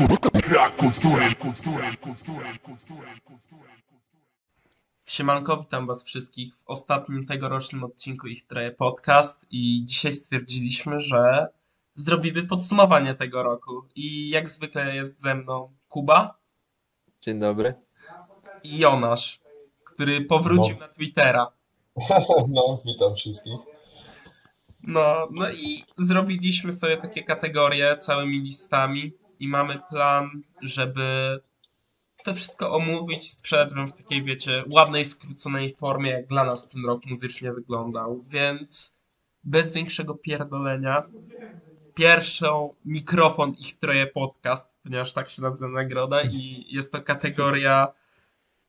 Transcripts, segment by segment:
Brak kultury, kultury, kultury, kultury, kultury. Siemanko, witam was wszystkich w ostatnim tegorocznym odcinku Ich Troje Podcast i dzisiaj stwierdziliśmy, że zrobimy podsumowanie tego roku i jak zwykle jest ze mną Kuba Dzień dobry. i Jonasz, który powrócił No. na Twittera. No, witam wszystkich. No, no i zrobiliśmy sobie takie kategorie całymi listami i mamy plan, żeby to wszystko omówić, sprzedać wam w takiej, wiecie, ładnej, skróconej formie, jak dla nas ten rok muzycznie wyglądał. Więc bez większego pierdolenia, pierwszą mikrofon ich troje podcast, ponieważ tak się nazywa nagroda i jest to kategoria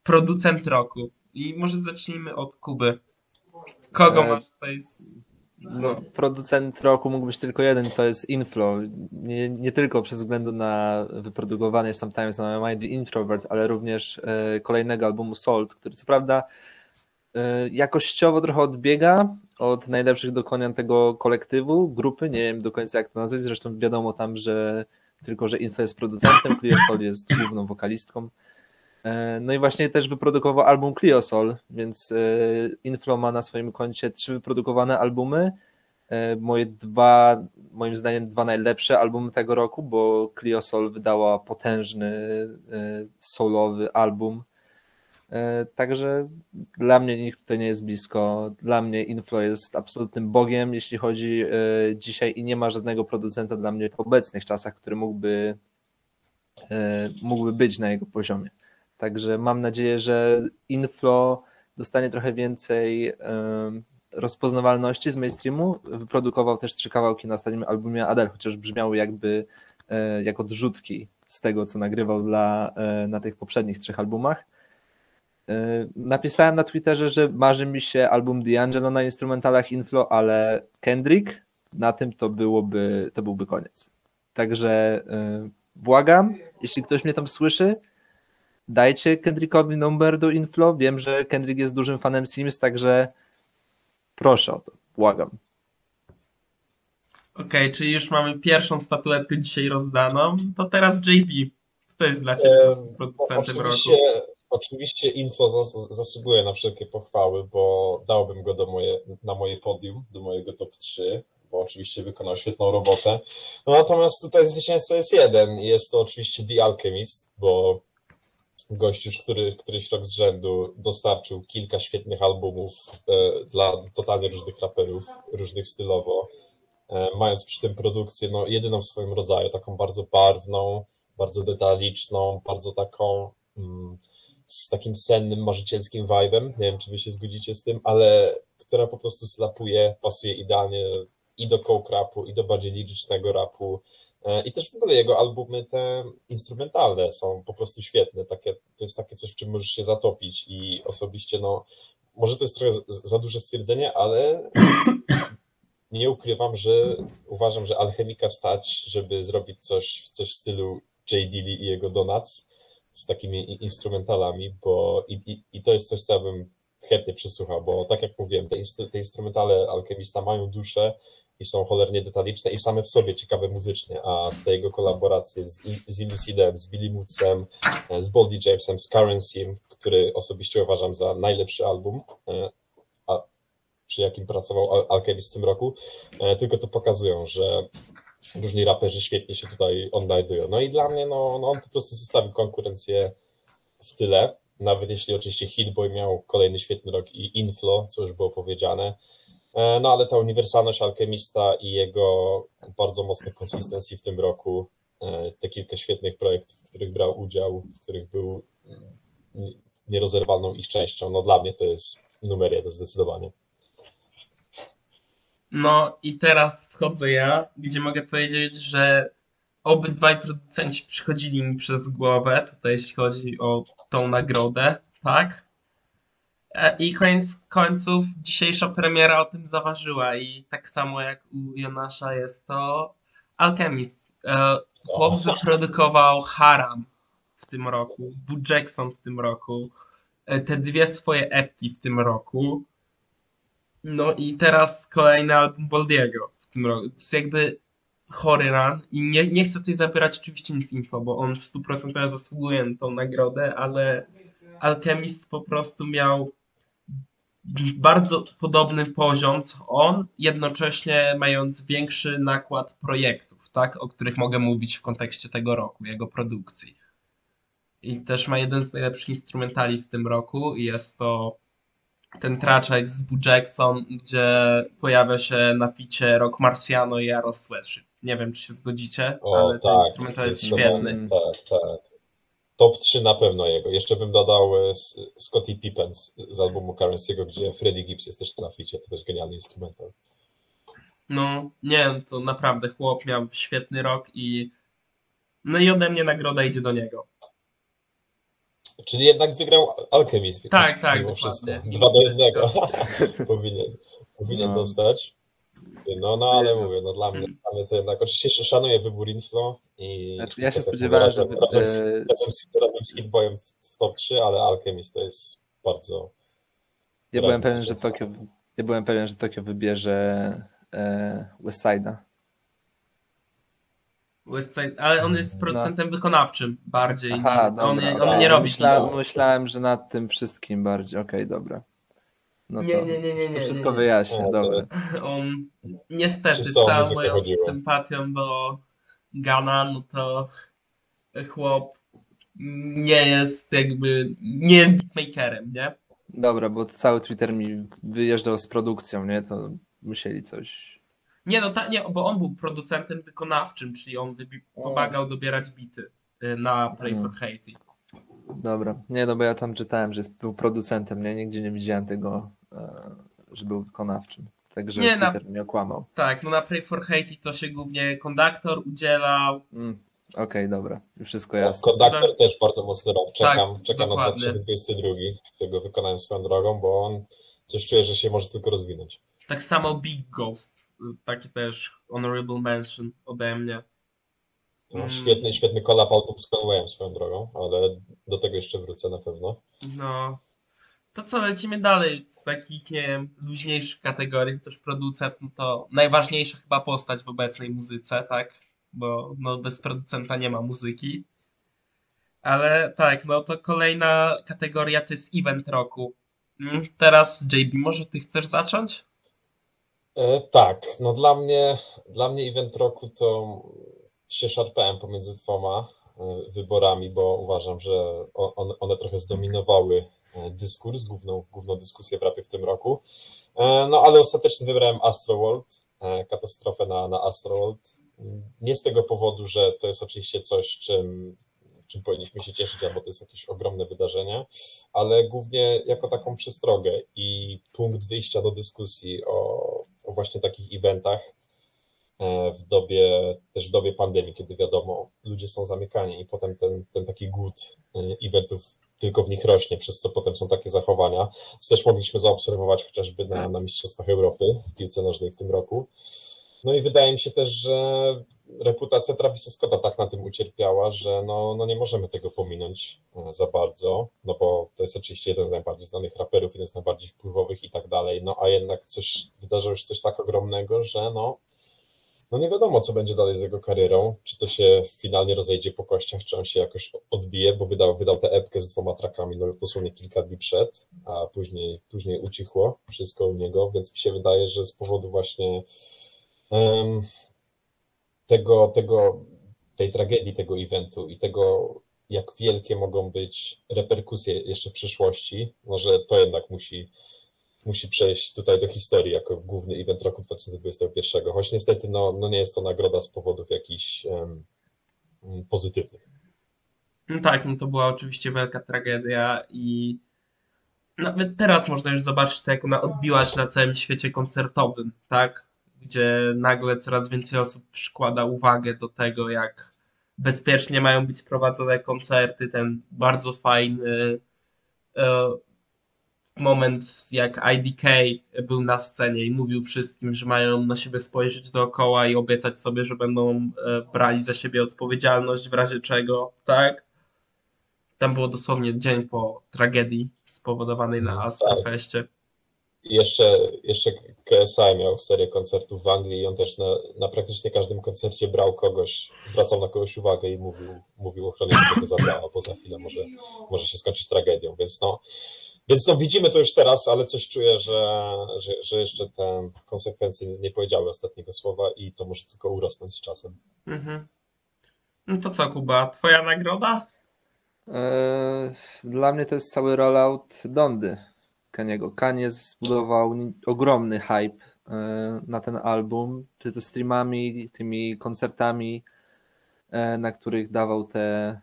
producent roku. I może zacznijmy od Kuby. Kogo E, masz tutaj z... No, producent roku mógł być tylko jeden, to jest Inflow. Nie, nie tylko przez względu na wyprodukowany Sometimes My Mind Introvert, ale również e, kolejnego albumu Salt, który co prawda e, jakościowo trochę odbiega od najlepszych dokonań tego kolektywu, grupy, nie wiem do końca jak to nazwać, zresztą wiadomo tam, że tylko, że Inflow jest producentem, Sol jest główną wokalistką. E, No i właśnie też wyprodukował album Cliosol, więc e, Inflow ma na swoim koncie trzy wyprodukowane albumy. E, Moje dwa, moim zdaniem, dwa najlepsze albumy tego roku, bo Cliosol wydała potężny solowy album. Także dla mnie nikt tutaj nie jest blisko. Dla mnie Inflow jest absolutnym bogiem, jeśli chodzi dzisiaj i nie ma żadnego producenta dla mnie w obecnych czasach, który mógłby, mógłby być na jego poziomie. Także mam nadzieję, że Inflow dostanie trochę więcej rozpoznawalności z mainstreamu. Wyprodukował też trzy kawałki na ostatnim albumie Adele, chociaż brzmiały jakby e, jak odrzutki z tego, co nagrywał dla, e, na tych poprzednich trzech albumach. E, Napisałem na Twitterze, że marzy mi się album D'Angelo na instrumentalach Inflow, ale Kendrick na tym to byłoby, to byłby koniec. Także błagam, jeśli ktoś mnie tam słyszy, dajcie Kendrickowi numer do Inflow. Wiem, że Kendrick jest dużym fanem Sims, także proszę o to, błagam. Okej, czyli już mamy pierwszą statuetkę dzisiaj rozdaną, to teraz JP. Kto jest dla ciebie Em, producentem roku? oczywiście, oczywiście Info zas, zasługuje na wszelkie pochwały, bo dałbym go do moje, na moje podium, do mojego top 3, bo oczywiście wykonał świetną robotę. No, natomiast tutaj zwycięzca jest jeden i jest to oczywiście The Alchemist, bo gość już, który któryś rok z rzędu dostarczył kilka świetnych albumów e, dla totalnie różnych raperów, różnych stylowo, e, mając przy tym produkcję no, jedyną w swoim rodzaju, taką bardzo barwną, bardzo detaliczną, bardzo taką mm, z takim sennym, marzycielskim vibe'em. Nie wiem, czy wy się zgodzicie z tym, ale która po prostu slapuje, pasuje idealnie i do coke rapu, i do bardziej lirycznego rapu. E, I też w ogóle jego albumy te instrumentalne są po prostu świetne. Takie, to jest takie coś, w czym możesz się zatopić i osobiście, no, może to jest trochę za- duże stwierdzenie, ale nie ukrywam, że uważam, że Alchemika stać, żeby zrobić coś, coś w stylu J. Dilly i jego Donuts z takimi instrumentalami, bo i, i, i to jest coś, co ja bym chętnie przesłuchał, bo tak jak mówiłem, te, te instrumentale Alchemista mają duszę i są cholernie detaliczne i same w sobie ciekawe muzycznie, a te jego kolaboracje z, z Illucidem, z Billy Moodsem, e, z Boldy Jamesem, z Currencym, który osobiście uważam za najlepszy album, e, a, przy jakim pracował Al- Alchemist w tym roku, e, tylko to pokazują, że różni raperzy świetnie się tutaj odnajdują. No i dla mnie, no, no on po prostu zostawił konkurencję w tyle, nawet jeśli oczywiście Hitboy miał kolejny świetny rok i Inflow, co już było powiedziane, no ale ta uniwersalność alchemista i jego bardzo mocny konsystencji w tym roku, e, te kilka świetnych projektów, w których brał udział, w których był mm, nierozerwalną ich częścią, no dla mnie to jest numer jeden zdecydowanie. No i teraz wchodzę ja, gdzie mogę powiedzieć, że obydwaj producenci przychodzili mi przez głowę, tutaj jeśli chodzi o tą nagrodę, tak? E, I koniec końców dzisiejsza premiera o tym zaważyła i tak samo jak u Jonasza jest to Alchemist. E, Chłop wyprodukował Haram w tym roku, Boo Jackson w tym roku, e, te dwie swoje epki w tym roku. No i teraz kolejny album Boldiego w tym roku. To jest jakby chory run i nie, nie chcę tutaj zabierać oczywiście nic info, bo on w 100% zasługuje na tą nagrodę, ale Alchemist po prostu miał bardzo podobny poziom co on, jednocześnie mając większy nakład projektów, tak, o których mogę mówić w kontekście tego roku, jego produkcji. I też ma jeden z najlepszych instrumentali w tym roku i jest to ten traczek z Boo Jackson, gdzie pojawia się na ficie Rock Marciano i Arrow Sweatship. Nie wiem, czy się zgodzicie, O, ale ten tak, instrumental jest świetny. Tak, tak. Top 3 na pewno jego. Jeszcze bym dodał e, S- Scottie Pippen z, z albumu Currency'ego, gdzie Freddie Gibbs jest też na ficie, to też genialny instrumental. No, nie, to naprawdę chłop miał świetny rok i no i ode mnie nagroda idzie do niego. Czyli jednak wygrał Alchemist. Tak, tak, dokładnie. wszystko. Dwa do jednego. powinien powinien No. dostać. No, no ale mówię, no dla mnie, dla mnie to jednak, oczywiście szanuję wybór Inflo i Znaczy, ja się tak spodziewałem, że razem, z, e, razem, z, razem z Hitboyem w, top 3, ale Alchemist to jest bardzo ja byłem pewien, że to Tokio, ja byłem pewien, że Tokio wybierze e, Westside'a. Westside, ale on jest producentem wykonawczym bardziej. No. Aha, on, dobra. nie- dobra. on nie robi myślałem, że nad tym wszystkim bardziej. Okej, dobra. No to, Nie, nie, nie, nie, nie. to wszystko nie, nie. wyjaśnię, dobra. On niestety z całą moją sympatią do Gana, no to chłop nie jest jakby, nie jest beatmakerem, nie? Dobra, bo cały Twitter mi wyjeżdżał z produkcją, nie? To musieli coś. Nie no, ta, nie, bo on był producentem wykonawczym, czyli on pomagał dobierać bity y, na Play for Mm. Haiti. Dobra. Nie, no bo ja tam czytałem, że jest- był producentem, nie? Nigdzie nie widziałem tego, że był wykonawczym. Także Nie, na- Twitter mnie okłamał. Tak, no na Play for Haiti to się głównie konduktor udzielał. Mm, Okej, dobra. Już wszystko No, jasne. Konduktor też bardzo mocny rok. Czekam, Tak, czekam na dokładnie. 2022, którego wykonałem swoją drogą, bo on coś czuje, że się może tylko rozwinąć. Tak samo Big Ghost, taki też honorable mention ode mnie. No, Mm. Świetny, świetny collab album z Conwayem swoją drogą, ale do tego jeszcze wrócę na pewno. No. To co, lecimy dalej z takich, nie wiem, luźniejszych kategorii, też producent, no to najważniejsza chyba postać w obecnej muzyce, tak? Bo no, bez producenta nie ma muzyki. Ale tak, no to kolejna kategoria to jest event roku. Mm, Teraz JB, może ty chcesz zacząć? E, tak, no dla mnie, dla mnie event roku to się szarpałem pomiędzy dwoma e, wyborami, bo uważam, że one, trochę zdominowały dyskurs, główną, główną dyskusję w rapie w tym roku. E, No ale ostatecznie wybrałem Astroworld, e, katastrofę na, na Astroworld. Nie z tego powodu, że to jest oczywiście coś, czym, czym powinniśmy się cieszyć, albo to jest jakieś ogromne wydarzenie, ale głównie jako taką przestrogę i punkt wyjścia do dyskusji o, o właśnie takich eventach e, w dobie, też w dobie pandemii, kiedy wiadomo, ludzie są zamykani i potem ten, ten taki głód e, eventów tylko w nich rośnie, przez co potem są takie zachowania. Co też mogliśmy zaobserwować chociażby na, na Mistrzostwach Europy w piłce nożnej w tym roku. No i wydaje mi się też, że reputacja Travisa Scotta tak na tym ucierpiała, że no, no nie możemy tego pominąć e, za bardzo, no bo to jest oczywiście jeden z najbardziej znanych raperów, jeden z najbardziej wpływowych i tak dalej, no a jednak coś, wydarzyło się coś tak ogromnego, że no, no nie wiadomo, co będzie dalej z jego karierą, czy to się finalnie rozejdzie po kościach, czy on się jakoś odbije, bo wydał, wydał tę epkę z dwoma trakami, no dosłownie kilka dni przed, a później, później ucichło wszystko u niego, więc mi się wydaje, że z powodu właśnie em, tego, tego, tej tragedii tego eventu i tego, jak wielkie mogą być reperkusje jeszcze w przyszłości, może to jednak musi, musi przejść tutaj do historii jako główny event roku 2021, choć niestety no, no nie jest to nagroda z powodów jakichś em, pozytywnych. No tak, no to była oczywiście wielka tragedia i nawet teraz można już zobaczyć to, jak ona odbiła się na całym świecie koncertowym, tak? Gdzie nagle coraz więcej osób przykłada uwagę do tego, jak bezpiecznie mają być prowadzone koncerty. Ten bardzo fajny e, moment, jak IDK był na scenie i mówił wszystkim, że mają na siebie spojrzeć dookoła i obiecać sobie, że będą e, brali za siebie odpowiedzialność w razie czego, tak? Tam było dosłownie dzień po tragedii spowodowanej na Astrofeście. I jeszcze, jeszcze KSI miał serię koncertów w Anglii i on też na, na praktycznie każdym koncercie brał kogoś, zwracał na kogoś uwagę i mówił, mówił ochronie, że go zabrała, bo za chwilę może, może się skończyć tragedią. Więc no, więc no widzimy to już teraz, ale coś czuję, że, że, że jeszcze te konsekwencje nie powiedziały ostatniego słowa i to może tylko urosnąć z czasem. Mhm. No to co, Kuba, twoja nagroda? E, Dla mnie to jest cały rollout Dondy Kaniego. Kanie zbudował ogromny hype e, na ten album, czy to streamami, tymi koncertami, e, na których dawał te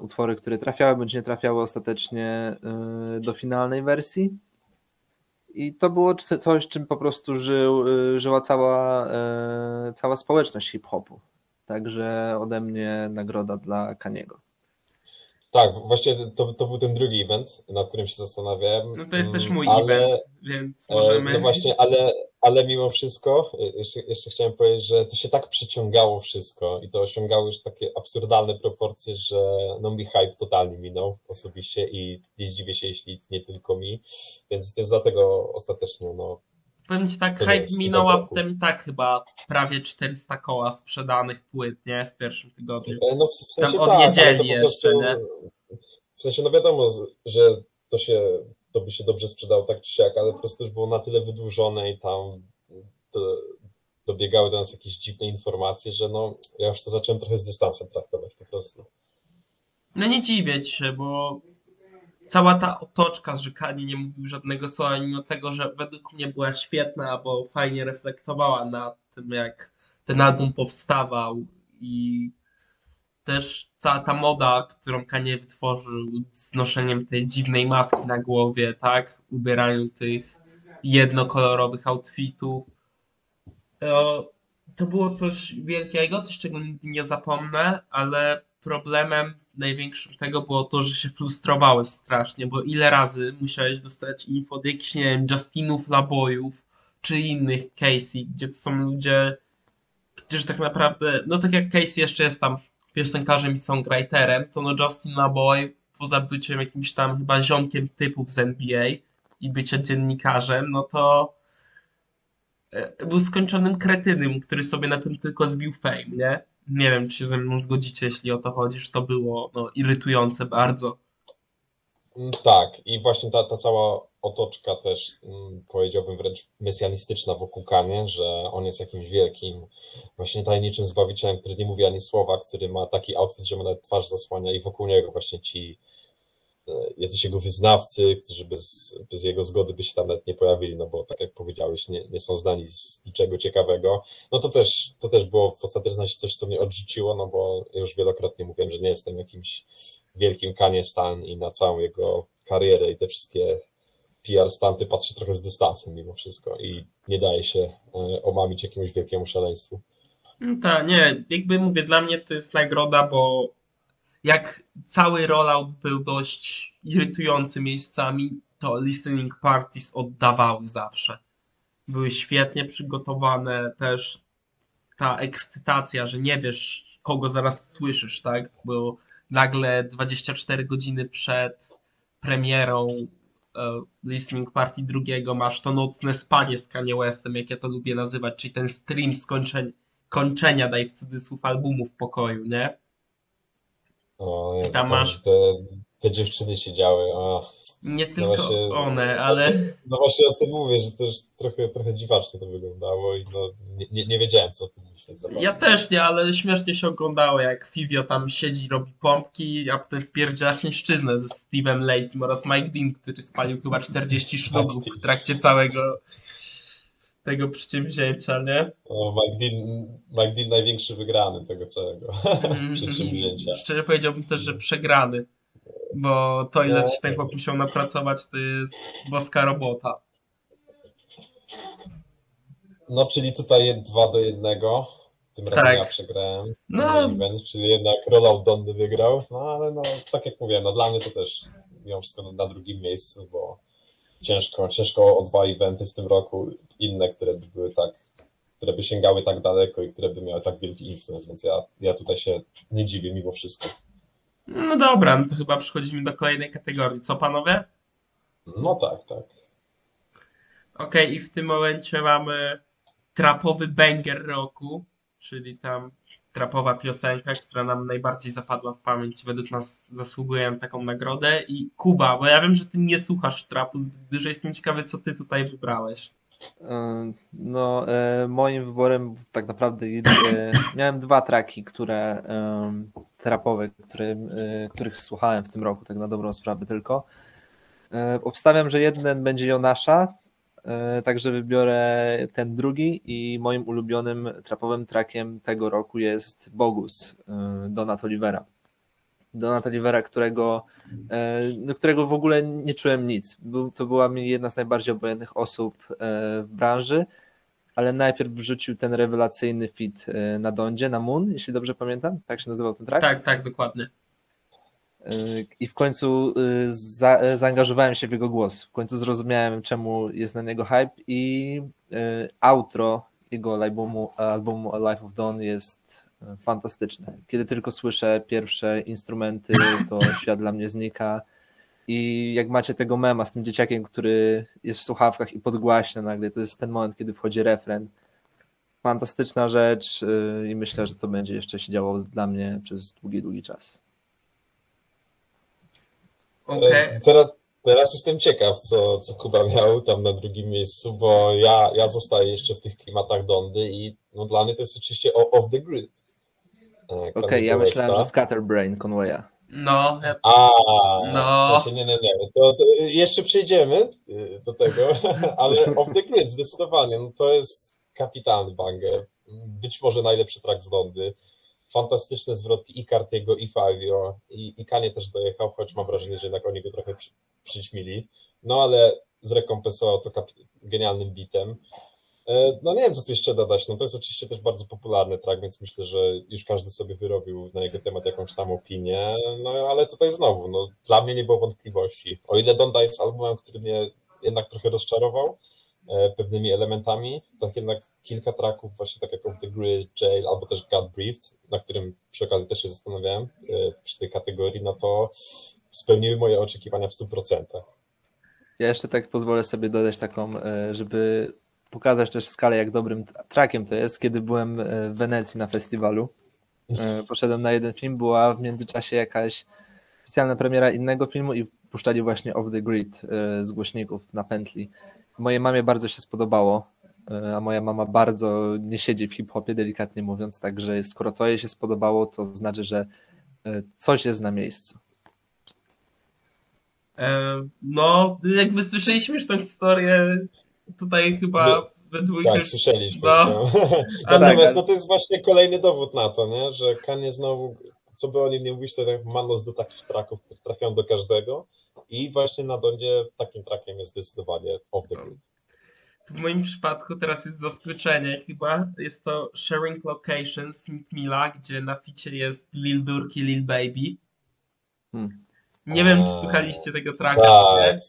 utwory, które trafiały bądź nie trafiały ostatecznie e, do finalnej wersji. I to było coś, czym po prostu żył, e, żyła cała, e, cała społeczność hip-hopu. Także ode mnie nagroda dla Kaniego. Tak, właśnie to, to był ten drugi event, nad którym się zastanawiałem. No to jest też Mm, mój ale- event, więc E, możemy... No właśnie, ale, ale mimo wszystko, e, jeszcze, jeszcze chciałem powiedzieć, że to się tak przyciągało wszystko i to osiągało już takie absurdalne proporcje, że no mi hype totalnie minął osobiście i nie zdziwię się, jeśli nie tylko mi, więc, więc dlatego ostatecznie no, Powiem ci tak, hype minął, a potem tak chyba prawie 400 koła sprzedanych płyt, nie? W pierwszym tygodniu. E, No w, w sensie od tak, niedzieli jeszcze, nie? W sensie, no wiadomo, że to się, to by się dobrze sprzedało tak czy siak, ale po prostu już było na tyle wydłużone i tam do, dobiegały do nas jakieś dziwne informacje, że no, ja już to zacząłem trochę z dystansem traktować po prostu. No nie dziwię się, bo cała ta otoczka, że Kanye nie mówił żadnego słowa, mimo tego, że według mnie była świetna, bo fajnie reflektowała nad tym, jak ten album powstawał i też cała ta moda, którą Kanye wytworzył z noszeniem tej dziwnej maski na głowie, tak? Ubieraniu tych jednokolorowych outfitów. To było coś wielkiego, coś czego nigdy nie zapomnę, ale problemem największym tego było to, że się frustrowałeś strasznie, bo ile razy musiałeś dostać info od jakichś, nie wiem, Justinów, Labojów, czy innych Casey, gdzie to są ludzie, którzy tak naprawdę, no tak jak Casey jeszcze jest tam piosenkarzem i songwriterem, to no Justin Laboy poza byciem jakimś tam chyba ziomkiem typów z NBA i byciem dziennikarzem, no to e, był skończonym kretynem, który sobie na tym tylko zbił fame, nie? Nie wiem, czy się ze mną zgodzicie, jeśli o to chodzi, że to było no, irytujące bardzo. Mm, Tak, i właśnie ta, ta cała otoczka też mm, powiedziałbym wręcz mesjanistyczna wokół Kanie, że on jest jakimś wielkim, właśnie tajemniczym zbawicielem, który nie mówi ani słowa, który ma taki outfit, że mu nawet twarz zasłania i wokół niego właśnie ci e, jacyś jego wyznawcy, którzy bez, bez jego zgody by się tam nawet nie pojawili, no bo tak jak powiedziałeś, nie, nie są znani z niczego ciekawego. No to też, to też było w ostateczności coś, co mnie odrzuciło, no bo już wielokrotnie mówiłem, że nie jestem jakimś wielkim Kanye Stan i na całą jego karierę i te wszystkie PR stanty patrzę trochę z dystansem mimo wszystko i nie daje się e, omamić jakiemuś wielkiemu szaleństwu. Tak, nie, jakby mówię, dla mnie to jest nagroda, bo jak cały rollout był dość irytujący miejscami, to listening parties oddawały zawsze. Były świetnie przygotowane, też ta ekscytacja, że nie wiesz, kogo zaraz słyszysz, tak? Bo nagle 24 godziny przed premierą listening party drugiego masz to nocne spanie z Kanye Westem, jak ja to lubię nazywać, czyli ten stream skończeń, kończenia, daj w cudzysłów, albumu w pokoju, nie? O, Jezu, Tam masz- Te, te dziewczyny siedziały. O. Nie No tylko właśnie- one, ale No właśnie o tym mówię, że też trochę, trochę dziwacznie to wyglądało i no, nie, nie, nie wiedziałem co o tym myśleć. ja też nie, ale śmiesznie się oglądało, jak Fivio tam siedzi, robi pompki, a potem wpierdziela chińszczyznę ze Steve'em Lacey oraz Mike Dean, który spalił chyba 40 szlugów w trakcie całego tego przedsięwzięcia, nie? O, Mike Dean, Mike Dean największy wygrany tego całego przedsięwzięcia. Szczerze powiedziałbym też, że przegrany, bo to ile No. się ten chłop musiał napracować, to jest boska robota. No, czyli tutaj dwa do jednego. Tym razem Tak. ja przegrałem. No. Event, czyli jednak Rollout Donny wygrał. No ale no, tak jak mówiłem, no dla mnie to też mimo wszystko na, na drugim miejscu, bo ciężko, ciężko o dwa eventy w tym roku, inne, które by były tak, które by sięgały tak daleko i które by miały tak wielki influence, więc ja, ja tutaj się nie dziwię mimo wszystko. No dobra, no to chyba przechodzimy do kolejnej kategorii. Co panowie? No tak, tak. Okej, i w tym momencie mamy trapowy banger roku, czyli tam trapowa piosenka, która nam najbardziej zapadła w pamięć, według nas zasługuje na taką nagrodę. I Kuba, bo ja wiem, że ty nie słuchasz trapu zbyt dużo, jestem ciekawy, co ty tutaj wybrałeś. E, No, e, moim wyborem tak naprawdę jedy- miałem dwa traki, które trapowe, e, których słuchałem w tym roku, tak na dobrą sprawę tylko. E, Obstawiam, że jeden będzie Jonasza, e, także wybiorę ten drugi i moim ulubionym trapowym trakiem tego roku jest Bogus e, Donat Olivera. Donat Olivera, którego, e, do którego w ogóle nie czułem nic. Był, to była mi jedna z najbardziej obojętnych osób e, w branży, ale najpierw wrzucił ten rewelacyjny fit e, na Dondzie, na Moon, jeśli dobrze pamiętam, tak się nazywał ten track. Tak, tak, dokładnie. I w końcu za, zaangażowałem się w jego głos. W końcu zrozumiałem, czemu jest na niego hype i outro jego albumu, albumu A Life of Dawn jest fantastyczne. Kiedy tylko słyszę pierwsze instrumenty, to świat dla mnie znika. I jak macie tego mema z tym dzieciakiem, który jest w słuchawkach i podgłaśnia nagle, to jest ten moment, kiedy wchodzi refren. Fantastyczna rzecz e, i myślę, że to będzie jeszcze się działo dla mnie przez długi, długi czas. Okej. E, Teraz, teraz jestem ciekaw, co, co Kuba miał tam na drugim miejscu, bo ja, ja zostaję jeszcze w tych klimatach Dondy i no, dla mnie to jest oczywiście off the grid. E, Okej, Kanye ja myślałem, że Scatterbrain Conwaya. No, ja- A, No. w sensie nie, nie, nie. To, to jeszcze przejdziemy y, do tego, ale off the grid zdecydowanie. No to jest kapitalny banger. Być może najlepszy track z Dondy. Fantastyczne zwrotki i Cartiego, i Fabio, i, i Kanie też dojechał, choć mam wrażenie, że jednak oni go trochę przy, przyćmili. No ale zrekompensował to genialnym bitem. E, No nie wiem, co tu jeszcze dodać. No to jest oczywiście też bardzo popularny track, więc myślę, że już każdy sobie wyrobił na jego temat jakąś tam opinię. No ale tutaj znowu, no dla mnie nie było wątpliwości. O ile Donda jest albumem, który mnie jednak trochę rozczarował e, pewnymi elementami, tak jednak kilka tracków, właśnie tak jak the Grid, Jail albo też God Breathed, na którym przy okazji też się zastanawiałem e, przy tej kategorii, no to spełniły moje oczekiwania w 100%. Ja jeszcze tak pozwolę sobie dodać taką, e, żeby pokazać też skalę, jak dobrym trackiem to jest. Kiedy byłem e, w Wenecji na festiwalu, e, poszedłem na jeden film, była w międzyczasie jakaś specjalna premiera innego filmu i puszczali właśnie Off the Grid e, z głośników na pętli. Mojej mamie bardzo się spodobało, a moja mama bardzo nie siedzi w hip-hopie, delikatnie mówiąc, także skoro to jej się spodobało, to znaczy, że coś jest na miejscu. no, jakby słyszeliśmy już tę historię, tutaj chyba we dwójkę Tak, słyszeliśmy. No, No. ale- Natomiast no, to jest właśnie kolejny dowód na to, nie? że Kanye znowu, co by o nim nie mówić, to tak ma nos do takich traków, które trafią do każdego i właśnie na Dondzie takim trakiem jest zdecydowanie off the grid. W moim przypadku teraz jest zaskoczenie chyba. Jest to Sharing Locations Nick Milla, gdzie na ficie jest Lil Durk i Lil Baby. Hmm. Nie wiem, czy słuchaliście tego tracka, Tak. czy nie.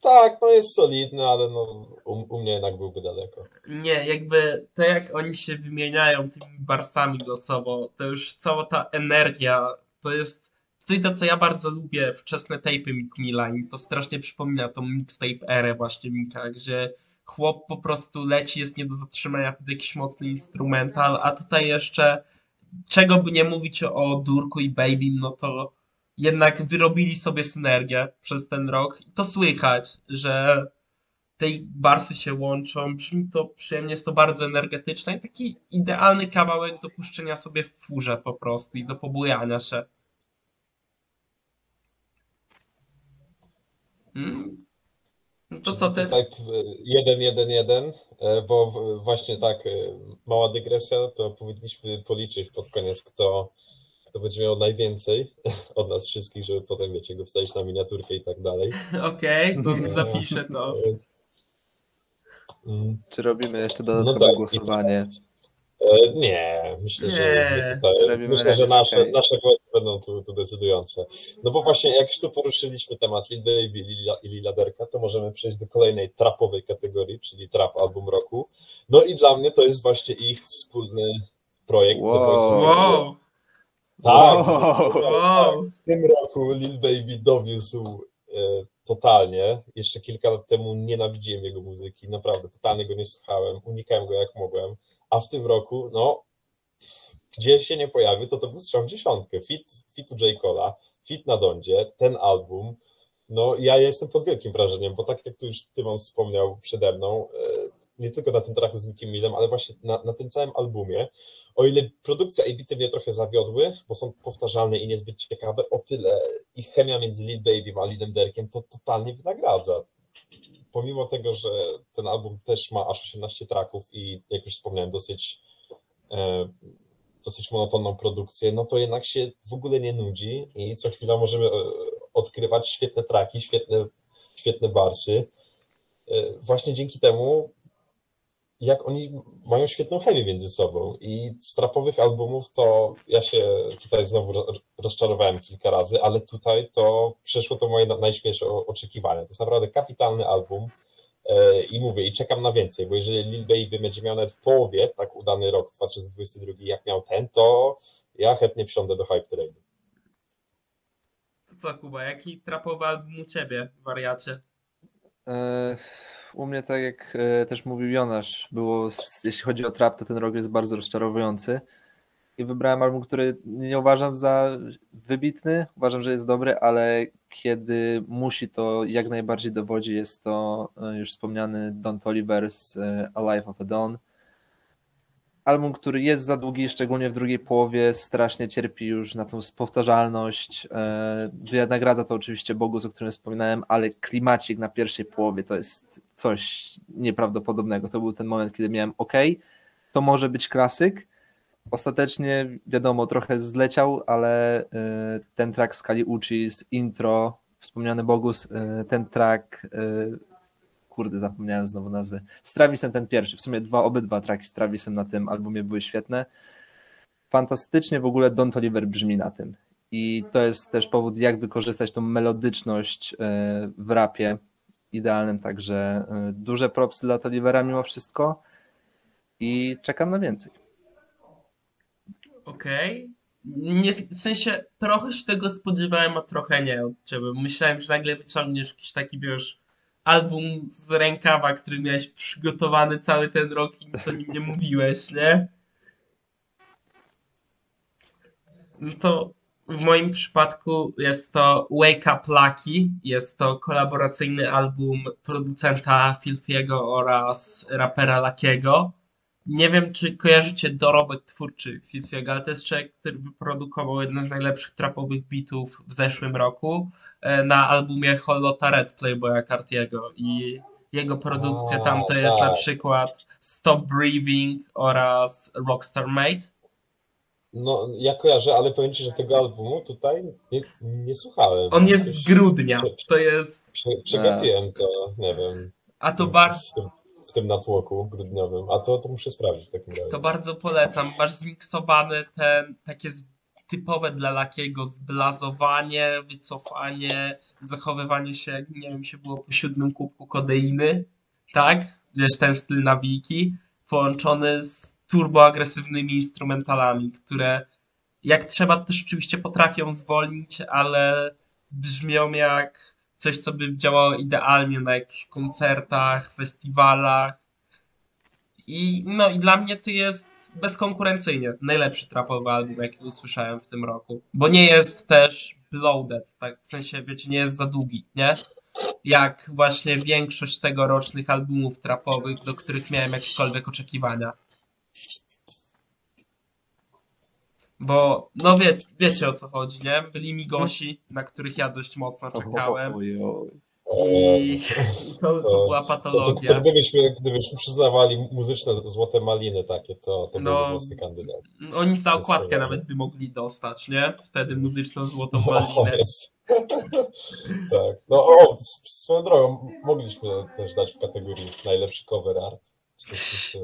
Tak, no jest solidny, ale no, u, u mnie jednak byłby daleko. Nie, jakby to jak oni się wymieniają tymi barsami głosowo, to już cała ta energia, to jest coś, za co ja bardzo lubię wczesne tape'y Mick Milla i to strasznie przypomina tą mixtape erę właśnie Mika, gdzie chłop po prostu leci, jest nie do zatrzymania pod jakiś mocny instrumental, a tutaj jeszcze czego by nie mówić o Durku i Babym, no to jednak wyrobili sobie synergię przez ten rok i to słychać, że tej barsy się łączą, brzmi to przyjemnie, jest to bardzo energetyczne i taki idealny kawałek do puszczenia sobie w furze po prostu i do pobujania się. Mm. No to co ty? Tak, jeden, jeden, jeden, e, bo właśnie tak, e, mała dygresja, to powinniśmy policzyć pod koniec, kto, kto będzie miał najwięcej od nas wszystkich, żeby potem, wiecie, go wstawić na miniaturkę i tak dalej. Okej, to zapiszę to. Mm, Czy robimy jeszcze No dodatkowe tak, głosowanie? E, Nie, myślę, Nie. że tutaj, myślę, że nasze, okej. nasze głosy będą tu, tu decydujące. No bo właśnie, jak już tu poruszyliśmy temat Lil Baby i Lila Derka, to możemy przejść do kolejnej trapowej kategorii, czyli trap album roku. No i dla mnie to jest właśnie ich wspólny projekt. Wow. Tak, Wow. w tym roku Lil Baby dowiózł e, totalnie. Jeszcze kilka lat temu nienawidziłem jego muzyki, naprawdę, totalnie go nie słuchałem, unikałem go jak mogłem, a w tym roku, no, gdzie się nie pojawił, to to był strzał w dziesiątkę. Fit, fitu J. Cola, fit na Dondzie, ten album, no ja jestem pod wielkim wrażeniem, bo tak jak tu już Tymon wspomniał przede mną, e, nie tylko na tym traku z Mikiem Millem, ale właśnie na, na tym całym albumie, o ile produkcja i bity mnie trochę zawiodły, bo są powtarzalne i niezbyt ciekawe, o tyle ich chemia między Lil Baby a Lilem Derkiem to totalnie wynagradza. Pomimo tego, że ten album też ma aż 18 traków i jak już wspomniałem, dosyć e, dosyć monotonną produkcję, no to jednak się w ogóle nie nudzi i co chwila możemy e, odkrywać świetne traki, świetne, świetne barsy. E, właśnie dzięki temu jak oni mają świetną chemię między sobą i z trapowych albumów to ja się tutaj znowu rozczarowałem kilka razy, ale tutaj to przeszło to moje najśmielsze oczekiwania. To jest naprawdę kapitalny album e, i mówię, i czekam na więcej, bo jeżeli Lil Baby będzie miał nawet w połowie tak udany rok 2022, jak miał ten, to ja chętnie wsiądę do Hype Trainu. Co Kuba, jaki trapowy album u ciebie, wariacie? E, u mnie, tak jak e, też mówił Jonasz, było, jeśli chodzi o trap, to ten rok jest bardzo rozczarowujący. I wybrałem album, który nie uważam za wybitny, uważam, że jest dobry, ale kiedy musi, to jak najbardziej dowodzi. Jest to e, już wspomniany Don Toliver's Alive of a Dawn album, który jest za długi, szczególnie w drugiej połowie, strasznie cierpi już na tą powtarzalność. E, nagradza to oczywiście Bogus, o którym wspominałem, ale klimacik na pierwszej połowie to jest coś nieprawdopodobnego. To był ten moment, kiedy miałem OK, to może być klasyk. Ostatecznie, wiadomo, trochę zleciał, ale e, ten track skali Uchis, intro, wspomniany Bogus, e, ten track kurde, zapomniałem znowu nazwy. Z Travisem ten pierwszy, w sumie dwa, obydwa traki z Travisem na tym albumie były świetne. Fantastycznie w ogóle Don Toliver brzmi na tym. I to jest też powód, jak wykorzystać tą melodyczność w rapie idealnym, także e, duże propsy dla Tolivera mimo wszystko i czekam na więcej. Okej. Okay. w sensie trochę się tego spodziewałem, a trochę nie od ciebie. Myślałem, że nagle wyciągniesz jakiś taki, wiesz, album z rękawa, który miałeś przygotowany cały ten rok i nic o nim nie mówiłeś, nie? No to w moim przypadku jest to Wake Up Lucky. Jest to kolaboracyjny album producenta Filfiego oraz rapera Lakiego. Nie wiem, czy kojarzycie dorobek twórczy Fitfiego, ale to jest człowiek, który wyprodukował jeden z najlepszych trapowych bitów w zeszłym roku e, na albumie Hollota Red Playboya Cartiego i jego produkcja tam to jest na tak. przykład Stop Breathing oraz Rockstar Mate. No, ja kojarzę, ale powiem Ci, że tego albumu tutaj nie, nie słuchałem. On jest z grudnia, to jest... Przegapiłem to, nie wiem. A to bardzo tym natłoku grudniowym, a to, to muszę sprawdzić w takim razie. To bardzo polecam. Masz zmiksowany ten, takie typowe dla Lakiego zblazowanie, wycofanie, zachowywanie się, jak nie wiem, się było po siódmym kubku kodeiny, tak? Wiesz, ten styl nawiki, połączony z turboagresywnymi instrumentalami, które jak trzeba też oczywiście potrafią zwolnić, ale brzmią jak coś, co by działało idealnie na jakichś koncertach, festiwalach. I no i dla mnie to jest bezkonkurencyjnie najlepszy trapowy album, jaki usłyszałem w tym roku. Bo nie jest też bloated, tak w sensie, wiecie, nie jest za długi, nie? Jak właśnie większość tegorocznych albumów trapowych, do których miałem jakiekolwiek oczekiwania. Bo, no wie, wiecie o co chodzi, nie? Byli mi gosi, na których ja dość mocno czekałem. I to, to była patologia. To, to, gdybyśmy, gdybyśmy przyznawali muzyczne złote maliny takie, to, to no, był mocny kandydat. Oni za okładkę nawet by mogli dostać, nie? Wtedy muzyczną złotą no, malinę. tak. No o, swoją drogą, mogliśmy też dać w kategorii najlepszy cover art.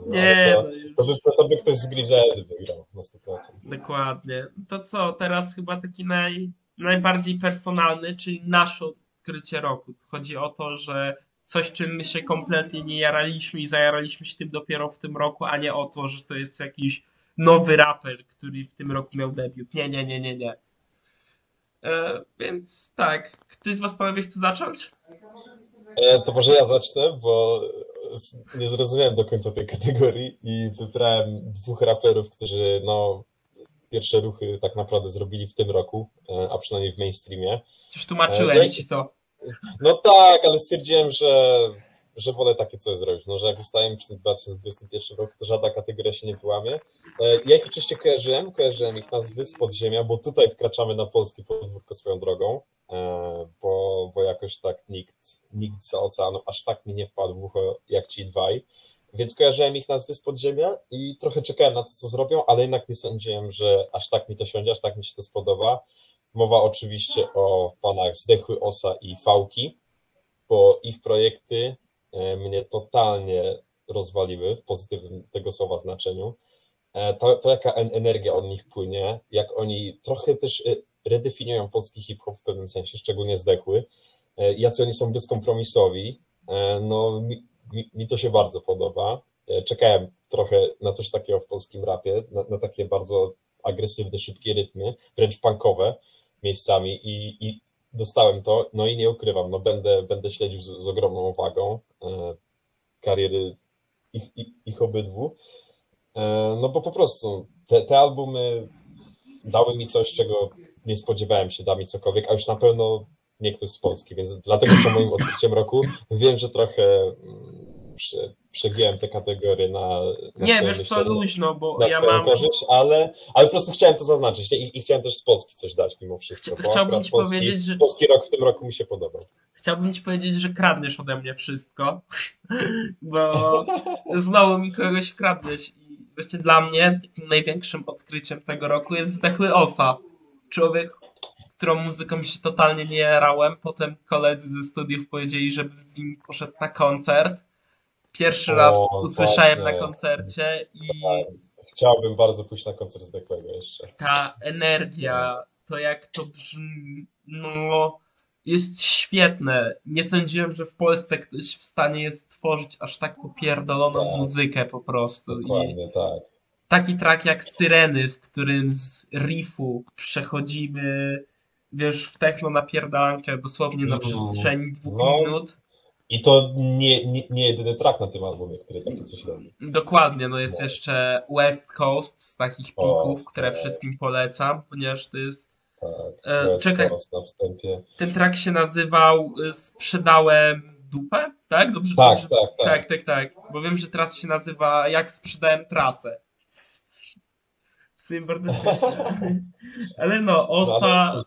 Nie, to, no to, by, to by ktoś z Griseldy wygrał na 100%. Dokładnie. To co, teraz chyba taki naj, najbardziej personalny, czyli nasze odkrycie roku. Chodzi o to, że coś, czym my się kompletnie nie jaraliśmy i zajaraliśmy się tym dopiero w tym roku, a nie o to, że to jest jakiś nowy raper, który w tym roku miał debiut. Nie, nie, nie, nie, nie. E, więc tak, ktoś z was panowie chce zacząć? E, To może ja zacznę, bo nie zrozumiałem do końca tej kategorii i wybrałem dwóch raperów, którzy no, pierwsze ruchy tak naprawdę zrobili w tym roku, e, a przynajmniej w mainstreamie. Już tłumaczyłem E, ci to. No tak, ale stwierdziłem, że, że wolę takie coś zrobić. No, że jak zostałem tym 2021 roku, to żadna kategoria się nie wyłamie. E, Ja ich oczywiście kojarzyłem, kojarzyłem ich nazwy z podziemia, bo tutaj wkraczamy na polskie podwórko swoją drogą, bo, bo jakoś tak nikt, nikt za oceanu aż tak mi nie wpadł w ucho jak ci dwaj. Więc kojarzyłem ich nazwy z podziemia i trochę czekałem na to, co zrobią, ale jednak nie sądziłem, że aż tak mi to siądzie, aż tak mi się to spodoba. Mowa oczywiście o panach Zdechły Osa i Fałki, bo ich projekty e, mnie totalnie rozwaliły w pozytywnym tego słowa znaczeniu. E, To, to jaka en- energia od nich płynie, jak oni trochę też e, redefiniują polski hip-hop w pewnym sensie, szczególnie Zdechły, jacy oni są bezkompromisowi, e, no mi, mi, mi to się bardzo podoba. E, Czekałem trochę na coś takiego w polskim rapie, na, na takie bardzo agresywne, szybkie rytmy, wręcz punkowe miejscami i, i dostałem to, no i nie ukrywam, no będę, będę śledził z, z ogromną uwagą e, kariery ich, ich, ich obydwu, e, no bo po prostu te, te albumy dały mi coś, czego nie spodziewałem się, da mi cokolwiek, a już na pewno nie ktoś z Polski, więc dlatego są moim odkryciem roku. Wiem, że trochę mm, prze, przegiąłem te kategorie na, na Nie, wiesz co, luźno, bo ja mam... korzyść, ale, ale po prostu chciałem to zaznaczyć? I, i chciałem też z Polski coś dać mimo wszystko. Chcia- chciałbym ci polski, powiedzieć, że- Polski rok w tym roku mi się podobał. Chciałbym ci powiedzieć, że kradniesz ode mnie wszystko, bo znowu mi kogoś kradniesz i właśnie dla mnie takim największym odkryciem tego roku jest Zdechły Osa. Człowiek, którą muzyką się totalnie nie jarałem. Potem koledzy ze studiów powiedzieli, żebym z nim poszedł na koncert. Pierwszy O, raz usłyszałem na koncercie i Chciałbym bardzo pójść na koncert Zdechłego jeszcze. ta energia, to jak to brzmi, no jest świetne. Nie sądziłem, że w Polsce ktoś w stanie jest tworzyć aż tak popierdoloną Tak. muzykę po prostu. I Dokładnie, tak. taki track jak Syreny, w którym z riffu przechodzimy, wiesz, w techno napierdalankę dosłownie na Mhm. przestrzeni dwóch No. minut. I to nie, nie, nie jedyny track na tym albumie, który takie coś robi. Dokładnie, no jest No. jeszcze West Coast z takich O, pików, które tak. wszystkim polecam, ponieważ to jest Tak. E, West czekaj. Coast na wstępie. ten track się nazywał y, Sprzedałem dupę, tak? Dobrze, Tak, dobrze? tak, tak. tak, tak, tak. Bo wiem, że teraz się nazywa Jak sprzedałem trasę. W sumie bardzo śmieszne. Ale no, No, Osa, ale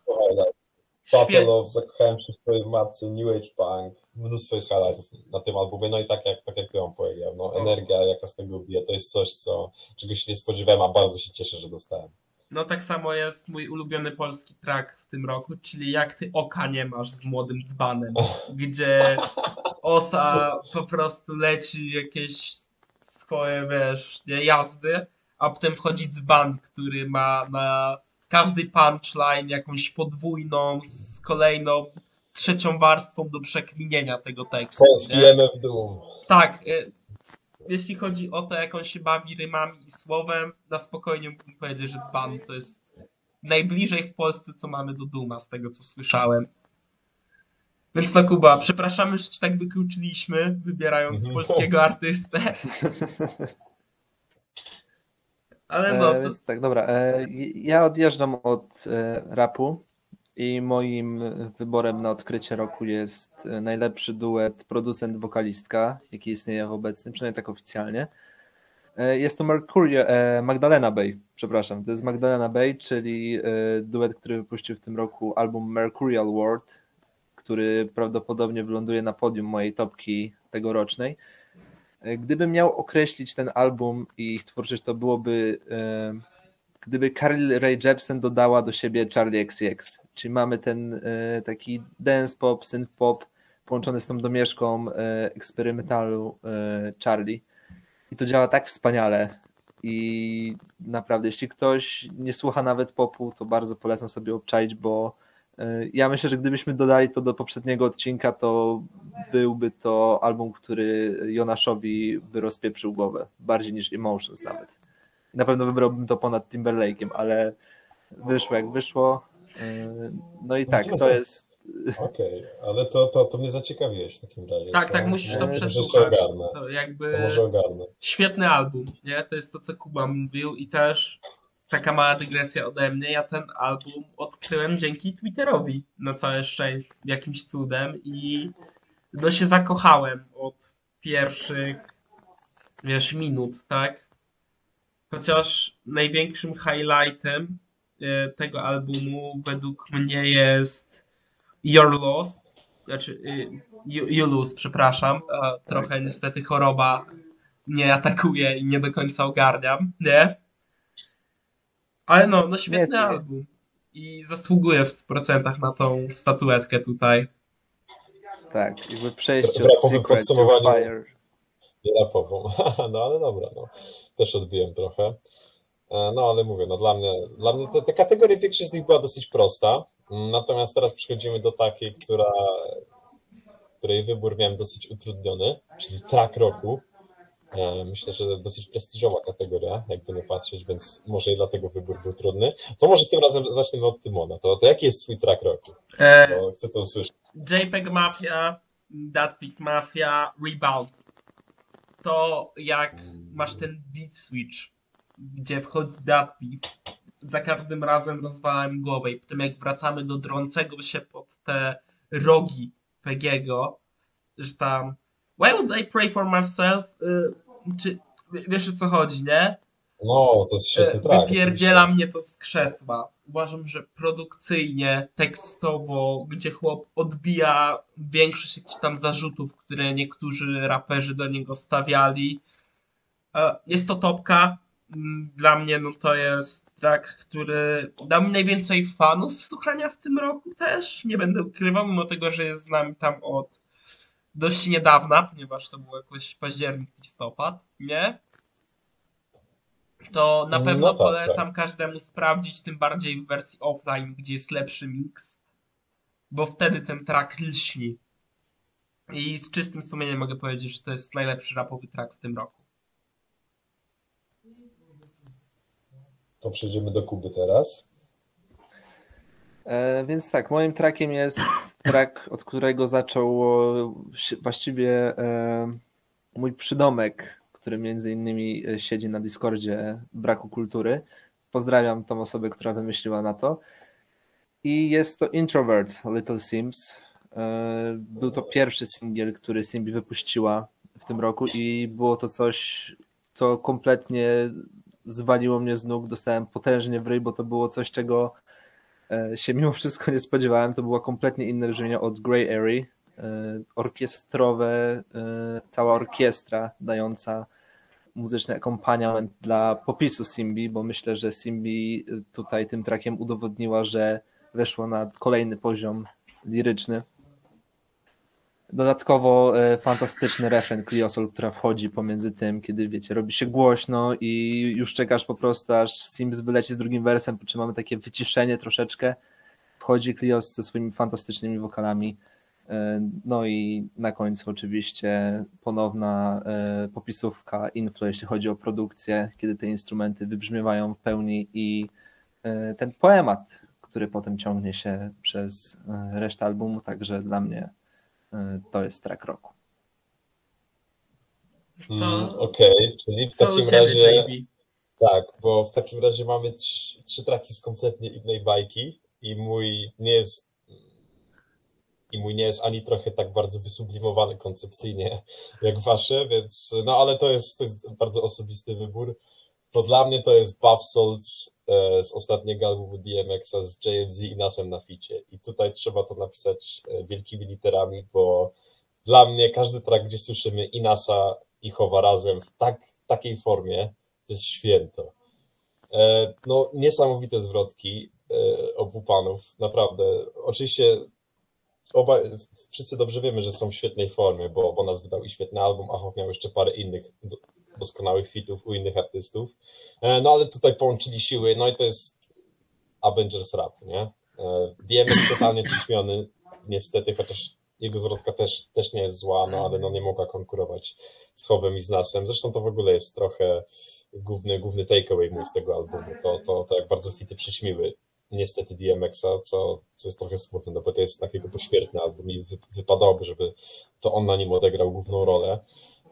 Battle świetnie. of Zakochałem się w twojej matce, New Age Punk, mnóstwo jest highlightów na tym albumie, no i tak jak, tak jak ją powiedział, no energia jaka z tego bije, to jest coś, co, czego się nie spodziewałem, a bardzo się cieszę, że dostałem. No tak samo jest mój ulubiony polski track w tym roku, czyli Jak ty oka nie masz z młodym dzbanem, gdzie Osa po prostu leci jakieś swoje, wiesz, jazdy, a potem wchodzi dzban, który ma na każdy punchline jakąś podwójną z kolejną trzecią warstwą do przekminienia tego tekstu. Nie? MF Doom. Tak, y, jeśli chodzi o to, jak on się bawi rymami i słowem, na spokojnie mógłbym powiedzieć, że dzban to jest najbliżej w Polsce, co mamy do Duma, z tego co słyszałem. Więc no Kuba, przepraszamy, że ci tak wykluczyliśmy, wybierając Mhm. polskiego artystę. Ale no, E, to więc tak, dobra. E, ja odjeżdżam od e, rapu i moim wyborem na odkrycie roku jest e, najlepszy duet producent-wokalistka, jaki istnieje w obecnym, przynajmniej tak oficjalnie. E, Jest to Mercurio, e, Magdalena Bay, przepraszam. To jest Magdalena Bay, czyli e, duet, który wypuścił w tym roku album Mercurial World, który prawdopodobnie wyląduje na podium mojej topki tegorocznej. Gdybym miał określić ten album i ich twórczość, to byłoby e, gdyby Carly Rae Jepsen dodała do siebie Charlie XCX. Czyli mamy ten e, taki dance pop, synth pop połączony z tą domieszką e, eksperymentalu Charlie. I to działa tak wspaniale. I naprawdę, jeśli ktoś nie słucha nawet popu, to bardzo polecam sobie obczaić, bo ja myślę, że gdybyśmy dodali to do poprzedniego odcinka, to byłby to album, który Jonaszowi by rozpieprzył głowę. Bardziej niż Emotions nawet. Na pewno wybrałbym to ponad Timberlake'iem, ale wyszło jak wyszło. E, No i tak, to jest. Okej, ale to, to, to mnie zaciekawiłeś w takim razie. Tak, to, tak, musisz to przesłuchać. ogarnę. To To jakby może ogarnę. świetny album, nie? To jest to, co Kuba mówił i też taka mała dygresja ode mnie. Ja ten album odkryłem dzięki Twitterowi, na całe szczęście, jakimś cudem i no się zakochałem od pierwszych, wiesz, minut, tak? Chociaż największym highlightem e, tego albumu według mnie jest Your Lost, znaczy y, You, you Lose, przepraszam. A, trochę niestety choroba mnie atakuje i nie do końca ogarniam, nie? Ale no, no świetny album i zasługuje w 100% na tą statuetkę tutaj. Tak, jakby przejście od podsumowaniu- Fire. Nie rapową. No ale dobra, no. Też odbiłem trochę. E, No ale mówię, no dla mnie, dla mnie te, te kategorie większość z nich była dosyć prosta. Mm, Natomiast teraz przechodzimy do takiej, która, której wybór miałem dosyć utrudniony, czyli track roku. E, Myślę, że dosyć prestiżowa kategoria, jakby nie patrzeć, więc może i dlatego wybór był trudny. To może tym razem zaczniemy od Tymona. To, to jaki jest twój track roku? E, chcę to usłyszeć. JPEG Mafia, Datpic Mafia, Rebound. To jak masz ten beat switch, gdzie wchodzi Datpic, za każdym razem rozwalałem głowę i potem jak wracamy do drącego się pod te rogi Pegiego, że tam Why would I pray for myself? Czy wiesz o co chodzi, nie? No, to track. E, Wypierdziela mnie to z krzesła. Uważam, że produkcyjnie, tekstowo, gdzie chłop odbija większość jakichś tam zarzutów, które niektórzy raperzy do niego stawiali. E, Jest to topka. Mm, Dla mnie no to jest track, który dał mi najwięcej fanów z słuchania w tym roku też. Nie będę ukrywał, mimo tego, że jest z nami tam od dość niedawna, ponieważ to był jakoś październik, listopad, nie? to na No pewno tak, polecam każdemu sprawdzić, tym bardziej w wersji offline, gdzie jest lepszy mix, bo wtedy ten track lśni. I z czystym sumieniem mogę powiedzieć, że to jest najlepszy rapowy track w tym roku. To przejdziemy do Kuby teraz. E, więc tak, moim trackiem jest track, od którego zaczął się- właściwie e, mój przydomek, który między innymi e, siedzi na Discordzie Braku Kultury. Pozdrawiam tą osobę, która wymyśliła na to. I jest to Introvert Little Sims. E, Był to pierwszy singiel, który Simbi wypuściła w tym roku i było to coś, co kompletnie zwaliło mnie z nóg. Dostałem potężnie w ryj, bo to było coś, czego e, się mimo wszystko nie spodziewałem. To było kompletnie inne brzmienie od Grey Airy. E, Orkiestrowe, e, cała orkiestra dająca muzyczny akompaniament dla popisu Simbi, bo myślę, że Simbi tutaj tym trakiem udowodniła, że weszła na kolejny poziom liryczny. Dodatkowo e, fantastyczny refren Cliosol, która wchodzi pomiędzy tym, kiedy wiecie, robi się głośno i już czekasz po prostu, aż Sims wyleci z drugim wersem, po czym mamy takie wyciszenie troszeczkę. Wchodzi Clios ze swoimi fantastycznymi wokalami. E, No i na końcu oczywiście ponowna e, popisówka info, jeśli chodzi o produkcję, kiedy te instrumenty wybrzmiewają w pełni i ten poemat, który potem ciągnie się przez resztę albumu, także dla mnie to jest track roku. To Mm, Okej, czyli w takim ciebie, razie. JB? Tak, bo w takim razie mamy trzy, trzy traki z kompletnie innej bajki i mój nie jest i mój nie jest ani trochę tak bardzo wysublimowany koncepcyjnie jak wasze, więc no ale to jest, to jest bardzo osobisty wybór. To dla mnie to jest e, z ostatniego albumu DMX-a z JMZ i Nasem na ficie. I tutaj trzeba to napisać e, wielkimi literami, bo dla mnie każdy track, gdzie słyszymy i Nasa i Chowa razem w tak, takiej formie, to jest święto. E, No, niesamowite zwrotki e, obu panów, naprawdę. Oczywiście oba, wszyscy dobrze wiemy, że są w świetnej formie, bo, bo nas wydał i świetny album, a Hoff miał jeszcze parę innych doskonałych fitów u innych artystów. E, No ale tutaj połączyli siły, no i to jest Avengers Rap, nie? E, DMX totalnie przyćmiony, niestety, chociaż jego zwrotka też, też nie jest zła, no ale no nie mogła konkurować z Howem i z Nasem. Zresztą to w ogóle jest trochę główny, główny takeaway mój z tego albumu, to, to, to jak bardzo fity przyćmiły niestety DMX-a, co, co jest trochę smutne, no bo to jest takiego pośmiertny album i wy, wypadałoby, żeby to on na nim odegrał główną rolę.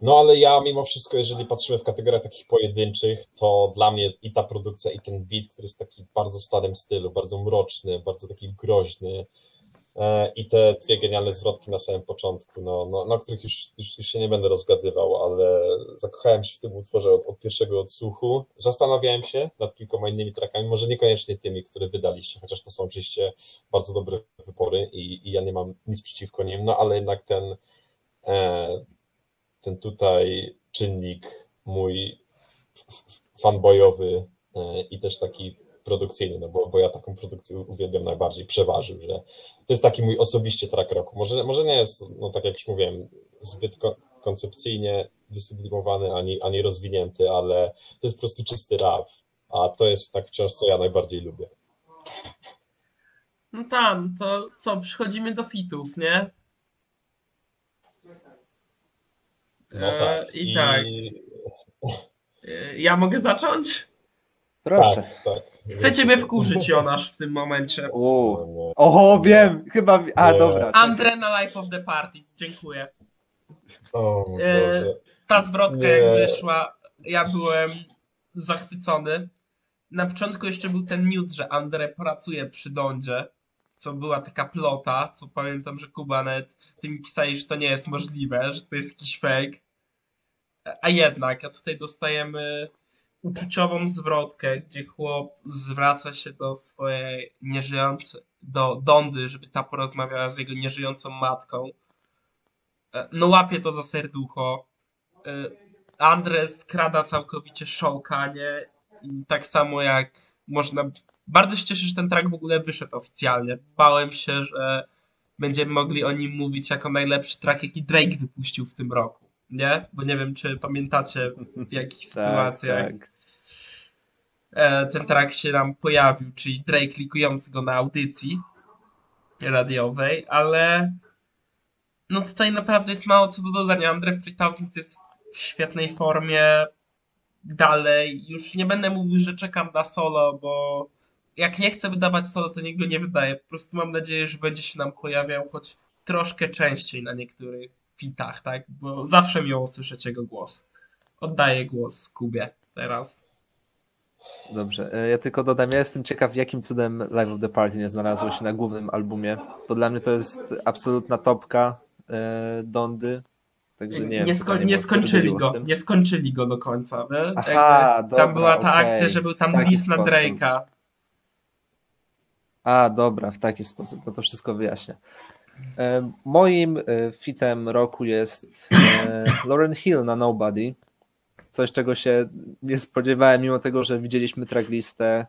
No ale ja mimo wszystko, jeżeli patrzymy w kategoriach takich pojedynczych, to dla mnie i ta produkcja, i ten beat, który jest taki bardzo w starym stylu, bardzo mroczny, bardzo taki groźny, e, i te dwie genialne zwrotki na samym początku, no, no, no których już, już, już się nie będę rozgadywał, ale zakochałem się w tym utworze od, od pierwszego odsłuchu. Zastanawiałem się nad kilkoma innymi trackami, może niekoniecznie tymi, które wydaliście, chociaż to są oczywiście bardzo dobre wybory i, i ja nie mam nic przeciwko nim, no ale jednak ten, e, ten tutaj czynnik mój fanboyowy e, i też taki produkcyjny, no bo, bo ja taką produkcję uwielbiam najbardziej, przeważył, że to jest taki mój osobiście track roku. Może, może nie jest, no tak jak już mówiłem, zbyt ko- koncepcyjnie wysublimowany ani, ani rozwinięty, ale to jest po prostu czysty rap, a to jest tak wciąż, co ja najbardziej lubię. No tam, to co, przechodzimy do fitów, nie? No E, tak. I tak. E, Ja mogę zacząć? Proszę. Tak, tak. Chcę ciebie wkurzyć, Jonasz, w tym momencie. Uuu. No, nie. Oho, wiem, chyba. A, Nie. dobra. Andre na Life of the Party. Dziękuję. O, E. Ta zwrotka Nie. jak wyszła, ja byłem zachwycony. Na początku jeszcze był ten news, że Andre pracuje przy Dondzie, co była taka plota, co pamiętam, że Kuba nawet ty mi pisali, że to nie jest możliwe, że to jest jakiś fake. A jednak, a tutaj dostajemy uczuciową zwrotkę, gdzie chłop zwraca się do swojej nieżyjącej, do Dondy, żeby ta porozmawiała z jego nieżyjącą matką. E, No łapie to za serducho. E, Andres skrada całkowicie szałkanie i tak samo jak można... Bardzo się cieszę, że ten track w ogóle wyszedł oficjalnie. Bałem się, że będziemy mogli o nim mówić jako najlepszy track, jaki Drake wypuścił w tym roku. Nie? Bo nie wiem, czy pamiętacie w jakich sytuacjach tak. e, ten track się nam pojawił, czyli Drake likujący go na audycji radiowej, ale no tutaj naprawdę jest mało co do dodania. Andre 3000 jest w świetnej formie dalej. Już nie będę mówił, że czekam na solo, bo jak nie chcę wydawać solo, to niego nie wydaję. Po prostu mam nadzieję, że będzie się nam pojawiał choć troszkę częściej na niektórych fitach, tak? Bo zawsze miło słyszeć jego głos. Oddaję głos Kubie teraz. Dobrze, e, ja tylko dodam, ja jestem ciekaw, jakim cudem Live of the Party nie znalazło się na głównym albumie, bo dla mnie to jest absolutna topka e, Dondy, także nie nie, sko- nie skończyli go, nie skończyli go do końca? Aha, dobra, tam była ta okej. akcja, że był tam diss na. Drake'a. A, dobra, w taki sposób, no to wszystko wyjaśnia. E, moim e, fitem roku jest e, Lauren Hill na Nobody, coś czego się nie spodziewałem, mimo tego, że widzieliśmy tracklistę,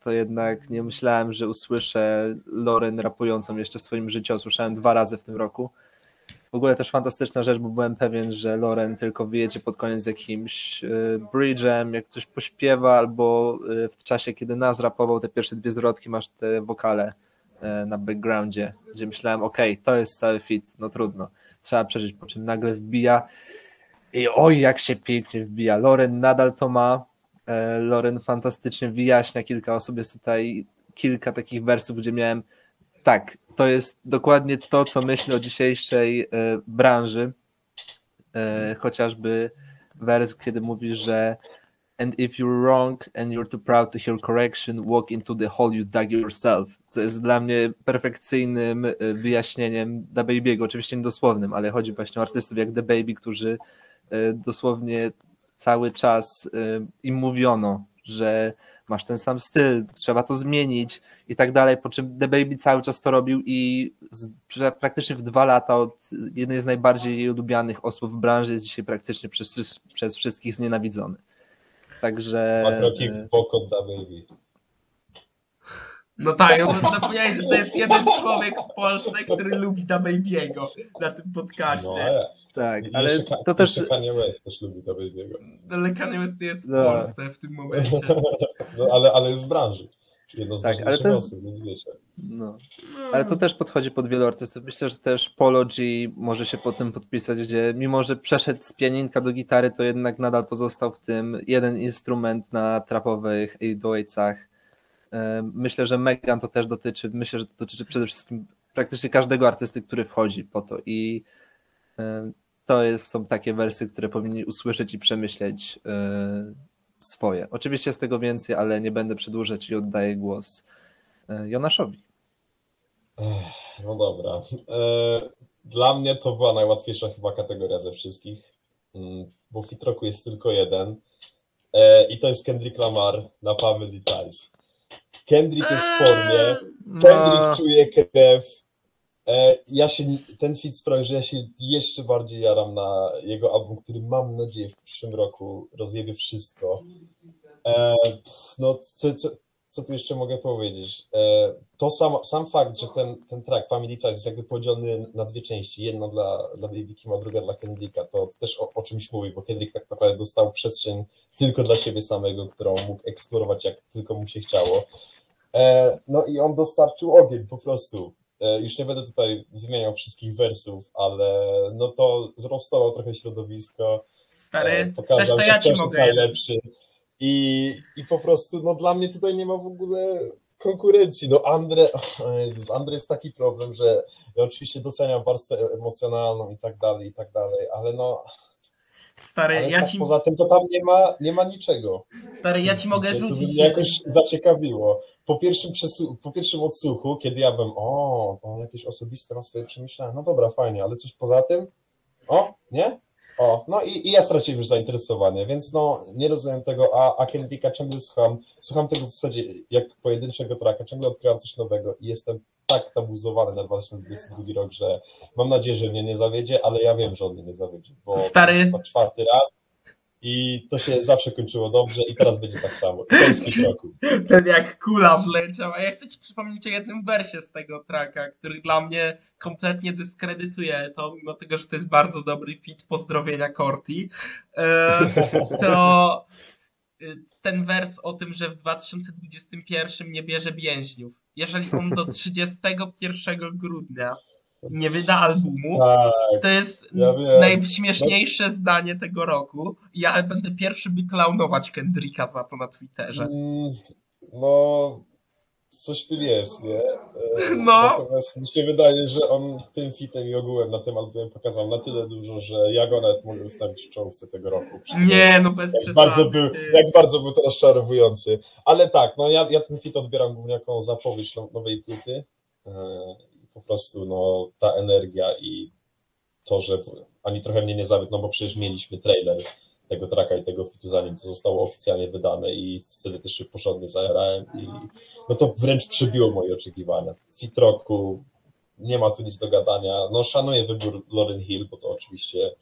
to jednak nie myślałem, że usłyszę Lauren rapującą jeszcze w swoim życiu, usłyszałem dwa razy w tym roku. W ogóle też fantastyczna rzecz, bo byłem pewien, że Lauren tylko wyjedzie pod koniec jakimś e, bridge'em, jak coś pośpiewa, albo e, w czasie, kiedy Nas rapował te pierwsze dwie zwrotki, masz te wokale e, na backgroundzie, gdzie myślałem, okej, to jest cały fit, no trudno, trzeba przeżyć, po czym nagle wbija i oj, jak się pięknie wbija. Loren nadal to ma. Loren fantastycznie wyjaśnia kilka osób. Jest tutaj kilka takich wersów, gdzie miałem tak, to jest dokładnie to, co myślę o dzisiejszej e, branży. E, Chociażby wers, kiedy mówi, że And if you're wrong and you're too proud to hear correction, walk into the hole you dug yourself. Co jest dla mnie perfekcyjnym e, wyjaśnieniem Da Baby'ego, oczywiście niedosłownym, ale chodzi właśnie o artystów jak The Baby, którzy dosłownie cały czas im mówiono, że masz ten sam styl, trzeba to zmienić i tak dalej, po czym The Baby cały czas to robił i z, pra- praktycznie w dwa lata od jednej z najbardziej lubianych osób w branży jest dzisiaj praktycznie przez, przez wszystkich znienawidzony. Także Dwa kroki e, w bok od Da Baby. No tak, no to zapomniałeś, że to jest jeden człowiek w Polsce, który lubi Da Baby'ego na tym No, podcaście. ale, tak, I ale jeszcze to też Kanye West też lubi Da Baby'ego. Ale Kanye West jest w No. Polsce w tym momencie. No, ale, ale jest w branży. Jedno z Tak, ale to jest- osób, więc wiecie. no. Ale to też podchodzi pod wielu artystów. Myślę, że też Polo G może się po tym podpisać, gdzie mimo, że przeszedł z pianinka do gitary, to jednak nadal pozostał w tym jeden instrument na trapowych 808'ach. E, Myślę, że Megan to też dotyczy, myślę, że to dotyczy przede wszystkim praktycznie każdego artysty, który wchodzi po to i to jest, są takie wersy, które powinni usłyszeć i przemyśleć e, swoje. Oczywiście jest tego więcej, ale nie będę przedłużać i oddaję głos e, Jonaszowi. No dobra. E, Dla mnie to była najłatwiejsza chyba kategoria ze wszystkich, mm, bo w Fitroku jest tylko jeden i to jest Kendrick Lamar na Family Ties. Kendrick jest w formie, Kendrick No, czuje krew. E, Ja się, ten fit sprawi, że ja się jeszcze bardziej jaram na jego album, który mam nadzieję w przyszłym roku rozjebie wszystko. E, No, co, co, co tu jeszcze mogę powiedzieć? E, To sam, sam fakt, że ten, ten track Family Ties jest jakby podzielony na dwie części, jedna dla, dla Baby Kim, a druga dla Kendricka, to też o, o czymś mówi, bo Kendrick tak naprawdę dostał przestrzeń tylko dla siebie samego, którą mógł eksplorować jak tylko mu się chciało. No i on dostarczył ogień po prostu. E, Już nie będę tutaj wymieniał wszystkich wersów, ale no to zrostował trochę środowisko. e, Stary, pokazał, chcesz to ja ci mogę najlepszy. I, I po prostu, no dla mnie tutaj nie ma w ogóle konkurencji. No Andre, Jezus, Andre jest taki problem, że ja oczywiście doceniam warstwę emocjonalną i tak dalej, i tak dalej, ale no Stary, ale ja tak ci, poza tym to tam nie ma, nie ma niczego. stary, ja ci mogę Co by rzucić. mnie jakoś zaciekawiło. Po pierwszym, przesu- po pierwszym odsłuchu, kiedy ja bym, o, on jakieś osobiste ma swoje przemyślenia, no dobra, fajnie, ale coś poza tym? O, nie? O, no i, i ja straciłem już zainteresowanie, więc no nie rozumiem tego, a, a Kendricka ciągle słucham, słucham tego w zasadzie jak pojedynczego tracka, ciągle odkrywam coś nowego i jestem tak nabuzowany na 2022 rok, że mam nadzieję, że mnie nie zawiedzie, ale ja wiem, że on mnie nie zawiedzie, bo Stary. czwarty raz i to się zawsze kończyło dobrze i teraz będzie tak samo. Roku. Ten jak kula wleciał, a ja chcę ci przypomnieć o jednym wersie z tego tracka, który dla mnie kompletnie dyskredytuje to, mimo tego, że to jest bardzo dobry fit, pozdrowienia Corti, e, to y, ten wers o tym, że w 2021 nie bierze więźniów. Jeżeli on do 31 grudnia nie wyda albumu, Tak, to jest Ja wiem. najśmieszniejsze zdanie tego roku. Ja będę pierwszy, by klaunować Kendricka za to na Twitterze. mm, no coś w tym jest, nie? E, No. Natomiast mi się wydaje, że on tym fitem i ogółem na tym albumie pokazał na tyle dużo, że ja go nawet mogę ustawić w czołówce tego roku. Nie, no bez Jak przesady. bardzo, był, jak bardzo był to rozczarowujący. Ale tak, no ja, ja ten fit odbieram głównie jako zapowiedź now- nowej płyty. Po prostu no, ta energia i to, że ani trochę mnie nie zawiódł, no bo przecież mieliśmy trailer tego traka i tego fitu zanim to zostało oficjalnie wydane i wtedy też się porządnie zajarałem i no to wręcz przebiło moje oczekiwania. Fit roku, nie ma tu nic do gadania. No szanuję wybór Lauren Hill, bo to oczywiście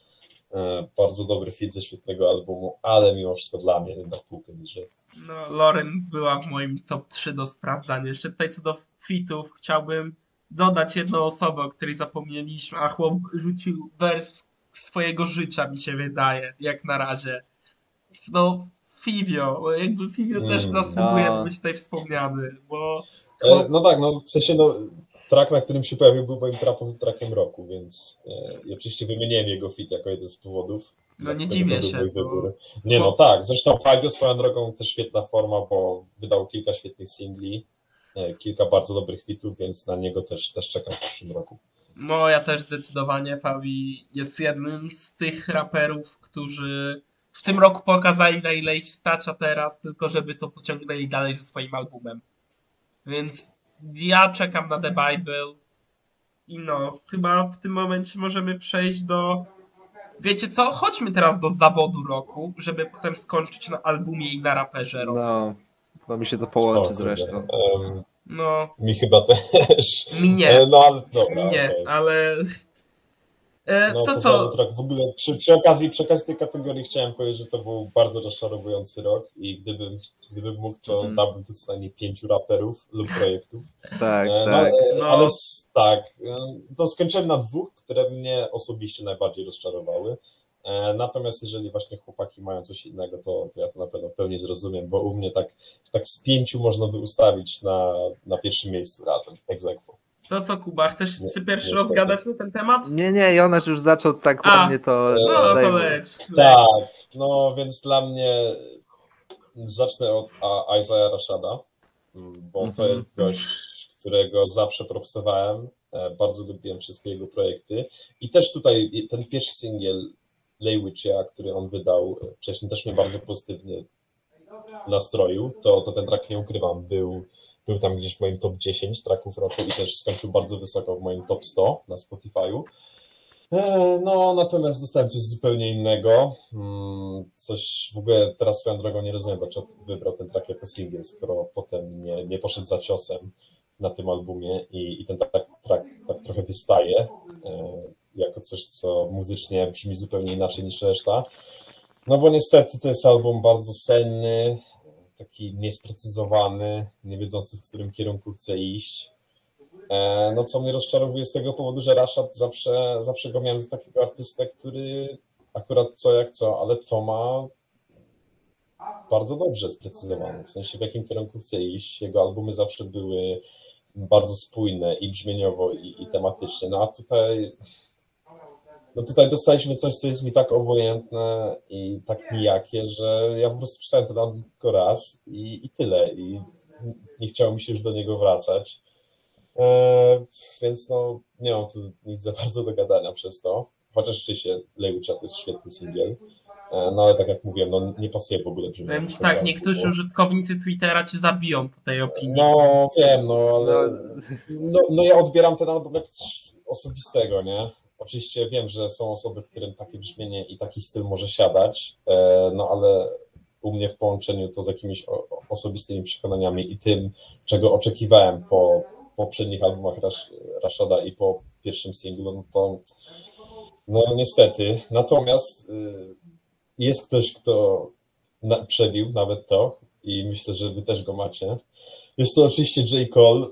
e, bardzo dobry fit ze świetnego albumu, ale mimo wszystko dla mnie jednak półkę niżej. No, Lauren była w moim top 3 do sprawdzania. Jeszcze tutaj co do fitów chciałbym dodać jedną osobę, o której zapomnieliśmy, a chłop rzucił wers swojego życia, mi się wydaje, jak na razie. No, Fivio, no jakby Fivio Mm. też zasługuje No. być tutaj wspomniany, bo E, no tak, no w sensie no, track, na którym się pojawił, był moim trapowym trackiem roku, więc e, oczywiście wymieniłem jego fit jako jeden z powodów. no nie dziwię się. Bo... Nie no tak, zresztą Fabio swoją drogą też świetna forma, bo wydał kilka świetnych singli, kilka bardzo dobrych fitów, więc na niego też, też czekam w przyszłym roku. No, ja też zdecydowanie Fabi jest jednym z tych raperów, którzy w tym roku pokazali na ile ich stać, a teraz tylko żeby to pociągnęli dalej ze swoim albumem. Więc ja czekam na The Bible i no, chyba w tym momencie możemy przejść do wiecie co? Chodźmy teraz do zawodu roku, żeby potem skończyć na albumie i na raperze roku. No, to mi się to połączy O, kurde. zresztą. Em, No, mi chyba też. mi E, nie, No ale dobra, mi nie, okej. ale e, No to to co? Track w ogóle przy, przy, okazji, przy okazji tej kategorii chciałem powiedzieć, że to był bardzo rozczarowujący rok i gdybym, gdybym mógł, to Mhm. dałbym tu co najmniej pięciu raperów lub projektów. Tak, E, no, tak. e, No. Ale tak, e, to skończyłem na dwóch, które mnie osobiście najbardziej rozczarowały. E, Natomiast jeżeli właśnie chłopaki mają coś innego, to, to ja to na pewno pełni zrozumiem, bo u mnie tak, tak z pięciu można by ustawić na, na pierwszym miejscu razem, egzekwo. To co, Kuba, chcesz Nie- się pierwszy rozgadać na ten temat? Nie, nie, Jonasz już zaczął tak A, ładnie to. No, to leć. leć. Tak, no więc dla mnie zacznę od a, Isaiah Rashada. mm, bo to Mhm. jest gość, którego zawsze propsowałem. e, Bardzo lubiłem wszystkie jego projekty. I też tutaj ten pierwszy singiel Lay Witchia, który on wydał e, wcześniej, też mnie bardzo pozytywnie nastroił. To, to ten track nie ukrywam, był, był tam gdzieś w moim top 10 tracków roku i też skończył bardzo wysoko w moim top 100 na Spotify'u. E, No, natomiast dostałem coś zupełnie innego. Mm, Coś w ogóle teraz swoją drogą nie rozumiem, dlaczego wybrał ten track jako singiel, skoro potem nie, nie poszedł za ciosem na tym albumie i, i ten track, track tak trochę wystaje e, jako coś, co muzycznie brzmi zupełnie inaczej niż reszta. No bo niestety to jest album bardzo senny, taki niesprecyzowany, nie wiedzący w którym kierunku chce iść. E, No co mnie rozczarowuje z tego powodu, że Rashad zawsze, zawsze go miałem za takiego artystę, który akurat co jak co, ale to ma bardzo dobrze sprecyzowane, w sensie w jakim kierunku chce iść. Jego albumy zawsze były bardzo spójne i brzmieniowo i, i tematycznie, no a tutaj no tutaj dostaliśmy coś, co jest mi tak obojętne i tak nijakie, że ja po prostu pisałem ten album tylko raz i, i tyle. I nie chciało mi się już do niego wracać. E, więc no, nie mam tu nic za bardzo do gadania przez to. Chociaż rzeczywiście Lejwicza to jest świetny singiel. E, no ale tak jak mówiłem, no nie pasuje w ogóle brzmienie. Powiem ci tak, niektórzy użytkownicy Twittera cię zabiją po tej opinii. No wiem, no ale No, no, no ja odbieram ten album jak coś osobistego, nie? Oczywiście wiem, że są osoby, którym takie brzmienie i taki styl może siadać, e, no ale u mnie w połączeniu to z jakimiś osobistymi przekonaniami i tym, czego oczekiwałem po poprzednich albumach Rash, Rashada i po pierwszym singlu, no to no niestety. Natomiast y, jest ktoś, kto przebił nawet to i myślę, że wy też go macie. Jest to oczywiście J. Cole.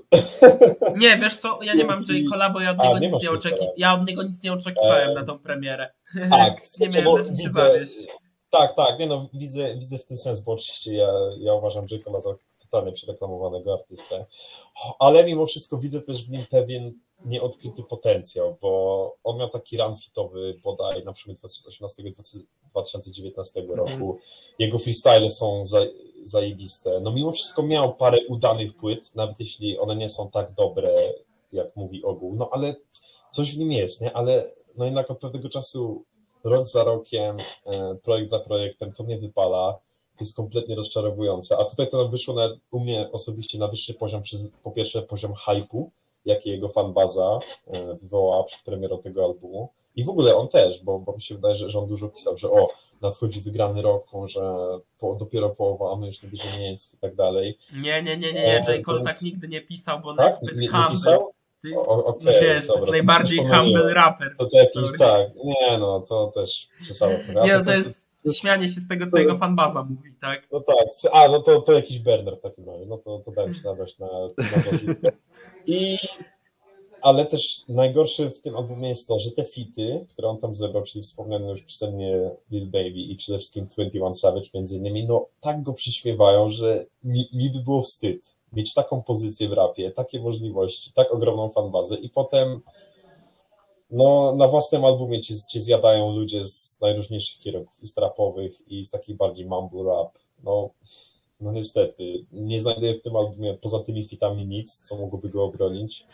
Nie, wiesz co, ja nie mam J. Cola, bo ja od A, niego nie nic nie. Cola. Ja od niego nic nie oczekiwałem E, na tą premierę. Tak, nie miałem na czym się zawieść. Tak, tak, nie no, widzę, widzę w tym sens, bo oczywiście ja, ja uważam J. Cole'a za totalnie przereklamowanego artystę, ale mimo wszystko widzę też w nim pewien nieodkryty potencjał, bo on miał taki run fitowy bodaj na przykład 2018-2019 roku. Jego freestyle są za, zajebiste. No mimo wszystko miał parę udanych płyt, nawet jeśli one nie są tak dobre, jak mówi ogół, no ale coś w nim jest, nie? Ale no jednak od pewnego czasu, rok za rokiem, e, projekt za projektem, to mnie wypala. To jest kompletnie rozczarowujące. A tutaj to wyszło na, u mnie osobiście na wyższy poziom, przez, po pierwsze poziom hype'u, jaki jego fanbaza e, wywołała przed premierą tego albumu. I w ogóle on też, bo, bo mi się wydaje, że, że on dużo pisał, że o, nadchodzi wygrany rok, że po, dopiero połowa, a my już nie bierzemy i tak dalej. Nie, nie, nie, nie, nie. J. Cole to- tak nigdy nie pisał, bo on Tak? jest Nie, zbyt nie humble. pisał? Ty, O, o- okej, wiesz, to jest dobra, najbardziej to humble rapper To to jakiś, tak, nie no, to też przesada trochę. Nie, no to jest śmianie się z tego, co jego fanbaza mówi, tak? No tak, a no to, to jakiś burner w takim razie, no to, to dałem się nadać na, na. I, ale też najgorsze w tym albumie jest to, że te fity, które on tam zebrał, czyli wspomniany już przeze mnie Lil Baby i przede wszystkim 21 Savage między innymi, no tak go przyśmiewają, że mi, mi by było wstyd mieć taką pozycję w rapie, takie możliwości, tak ogromną fanbazę i potem no, na własnym albumie cię, cię zjadają ludzie z najróżniejszych kierunków, i z rapowych, i z takich bardziej mumble rap. No, no niestety, nie znajduję w tym albumie poza tymi fitami nic, co mogłoby go obronić.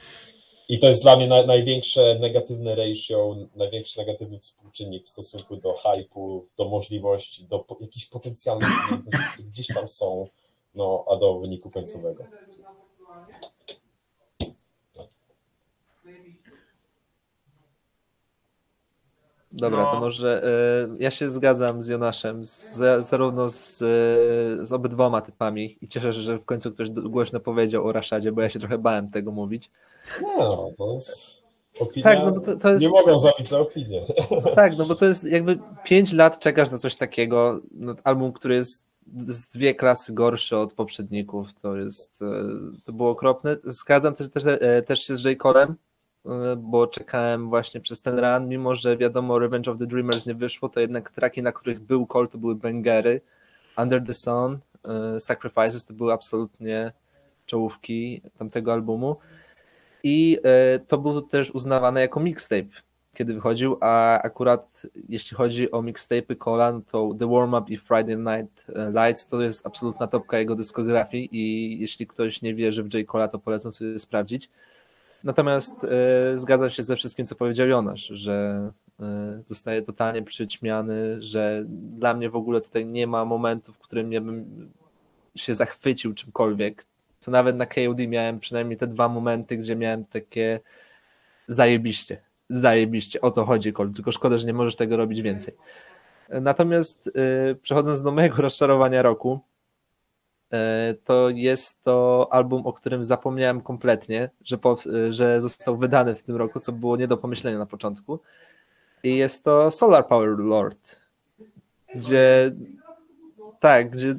I to jest dla mnie na, największe negatywne ratio, największy negatywny współczynnik w stosunku do hype'u, do możliwości, do po, jakichś potencjalnych które gdzieś tam są, no, a do wyniku końcowego. Dobra, No. to może e, ja się zgadzam z Jonaszem, z, zarówno z, e, z obydwoma typami i cieszę się, że w końcu ktoś głośno powiedział o Raszadzie, bo ja się trochę bałem tego mówić. No, to opinia, Tak, no bo to, to jest, nie mogą zabić za opinię. tak, no bo to jest jakby 5 lat czekasz na coś takiego, no, album, który jest z dwie klasy gorszy od poprzedników, to jest, e, to było okropne. Zgadzam też, też, też się z J. Colem, bo czekałem właśnie przez ten run, mimo że wiadomo Revenge of the Dreamers nie wyszło, to jednak traki, na których był Cole, to były bangery. Under the Sun, e, Sacrifices to były absolutnie czołówki tamtego albumu. I e, to był też uznawany jako mixtape. kiedy wychodził, a akurat jeśli chodzi o mixtape'y Cola, no to The Warm Up i Friday Night Lights to jest absolutna topka jego dyskografii i jeśli ktoś nie wierzy w J. Cola, to polecam sobie sprawdzić. Natomiast e, zgadzam się ze wszystkim, co powiedział Jonasz, że e, zostaje totalnie przyćmiany, że dla mnie w ogóle tutaj nie ma momentu, w którym ja bym się zachwycił czymkolwiek. Co nawet na KOD miałem przynajmniej te dwa momenty, gdzie miałem takie zajebiście, zajebiście, o to chodzi, tylko szkoda, że nie możesz tego robić więcej. Natomiast e, przechodząc do mojego rozczarowania roku, to jest to album, o którym zapomniałem kompletnie, że, po, że został wydany w tym roku, co było nie do pomyślenia na początku. I jest to Solar Power Lord, gdzie tak, gdzie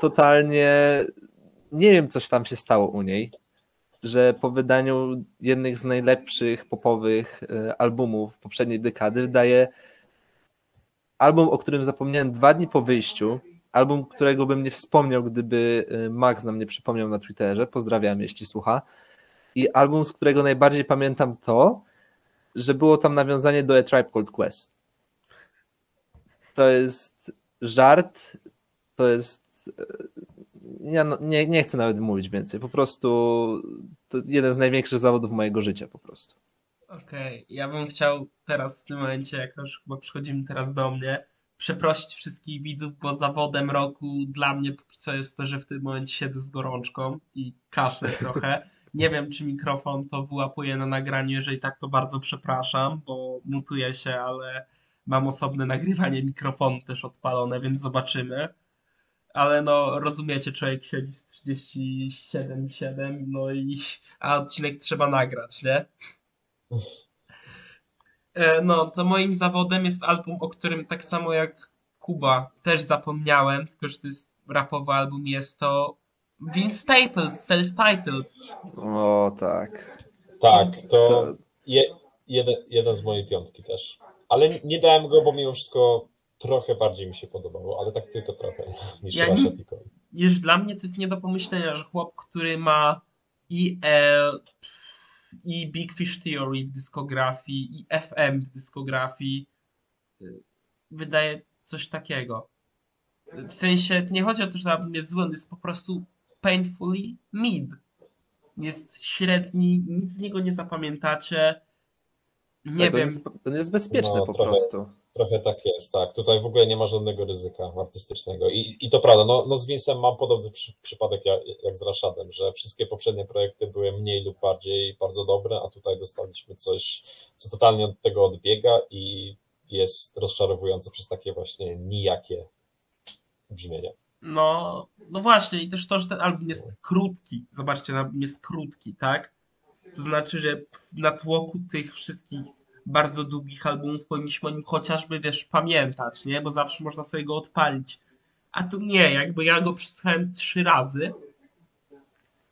totalnie nie wiem, coś tam się stało u niej, że po wydaniu jednych z najlepszych popowych e, albumów poprzedniej dekady wydaje album, o którym zapomniałem dwa dni po wyjściu, album, którego bym nie wspomniał, gdyby e, Max nam nie przypomniał na Twitterze, pozdrawiam, jeśli słucha, i album, z którego najbardziej pamiętam to, że było tam nawiązanie do A Tribe Called Quest. To jest żart, to jest ja no, nie, nie chcę nawet mówić więcej. Po prostu to jeden z największych zawodów mojego życia po prostu. Okej, okay. ja bym chciał teraz w tym momencie, jak już chyba przychodzimy teraz do mnie, przeprosić wszystkich widzów, bo zawodem roku dla mnie póki co jest to, że w tym momencie siedzę z gorączką i kaszlę trochę. Nie wiem, czy mikrofon to wyłapuje na nagraniu, jeżeli tak, to bardzo przepraszam, bo mutuję się, ale mam osobne nagrywanie mikrofonu też odpalone, więc zobaczymy ale no rozumiecie, człowiek siedzi z 37,7, no i a odcinek trzeba nagrać, nie? E, no, to moim zawodem jest album, o którym tak samo jak Kuba też zapomniałem, tylko że to jest rapowy album, jest to Vince Staples, self-titled. O, tak. Tak, to je, jeden, jeden z mojej piątki też. Ale nie dałem go, bo mimo wszystko trochę bardziej mi się podobało, ale tak tylko trochę niż ja nie, Już dla mnie to jest nie do pomyślenia, że chłop, który ma i, e, i Big Fish Theory w dyskografii, i FM w dyskografii, y, wydaje coś takiego. W sensie, nie chodzi o to, że album jest zły, on jest po prostu painfully mid. Jest średni, nic z niego nie zapamiętacie. Nie tak, wiem. On jest, on jest bezpieczny no, po trochę. prostu. Trochę tak jest, tak. Tutaj w ogóle nie ma żadnego ryzyka artystycznego. I, i to prawda, no, no z Vincem mam podobny przy, przypadek jak, jak z Rashadem, że wszystkie poprzednie projekty były mniej lub bardziej bardzo dobre, a tutaj dostaliśmy coś, co totalnie od tego odbiega i jest rozczarowujące przez takie właśnie nijakie brzmienie. No, no właśnie, i też to, że ten album jest krótki. Zobaczcie, album jest krótki, tak? To znaczy, że w natłoku tych wszystkich bardzo długich albumów powinniśmy o nim chociażby, wiesz, pamiętać, nie? Bo zawsze można sobie go odpalić. A tu nie, jakby ja go przesłuchałem trzy razy,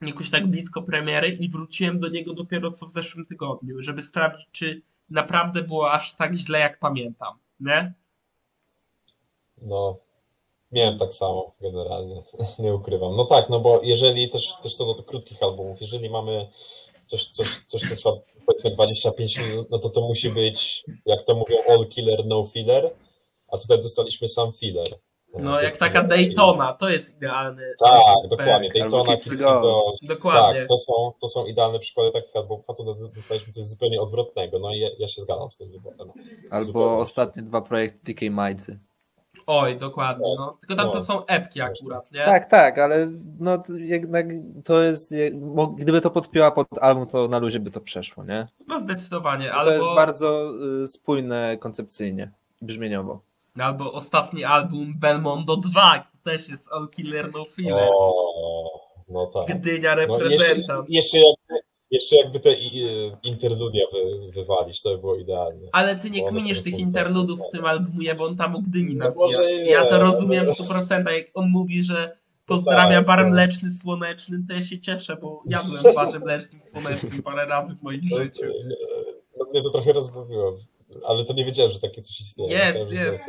jakoś tak blisko premiery i wróciłem do niego dopiero co w zeszłym tygodniu, żeby sprawdzić, czy naprawdę było aż tak źle, jak pamiętam, nie? No, miałem tak samo generalnie, nie ukrywam. No tak, no bo jeżeli też, też co do krótkich albumów, jeżeli mamy coś, coś, coś co trwa powiedzmy 25 minut, no to to musi być, jak to mówią, all killer, no filler, a tutaj dostaliśmy sam filler. No, jak taka Daytona, to jest idealny. Tak, dokładnie. Daytona, Dokładnie. Tak, to są, to są idealne przykłady takich albumów, a tu dostaliśmy coś zupełnie odwrotnego. No i ja, ja się zgadzam z tym wyborem. Albo zupełnie. ostatnie dwa projekty DK Majcy. Oj, dokładnie. No. Tylko tam to no. są epki akurat, nie? Tak, tak, ale no jednak to jest. Gdyby to podpięła pod album, to na luzie by to przeszło, nie? No zdecydowanie. Albo... To jest bardzo y, spójne koncepcyjnie, brzmieniowo. Albo ostatni album Belmondo 2, to też jest All Killer No Filler. O, no tak. Gdynia reprezentant. No, jeszcze, jeszcze jeszcze jakby te interludia wy, wywalić, to by było idealnie. Ale ty nie kminiesz tych interludów w tym albumie, bo on tam u Gdyni no Ja to rozumiem w 100%. Jak on mówi, że pozdrawia tak, bar tak. mleczny, słoneczny, to ja się cieszę, bo ja byłem w barze mlecznym, słonecznym parę razy w moim życiu. No, mnie to trochę rozbawiło. Ale to nie wiedziałem, że takie coś istnieje. Jest, jest.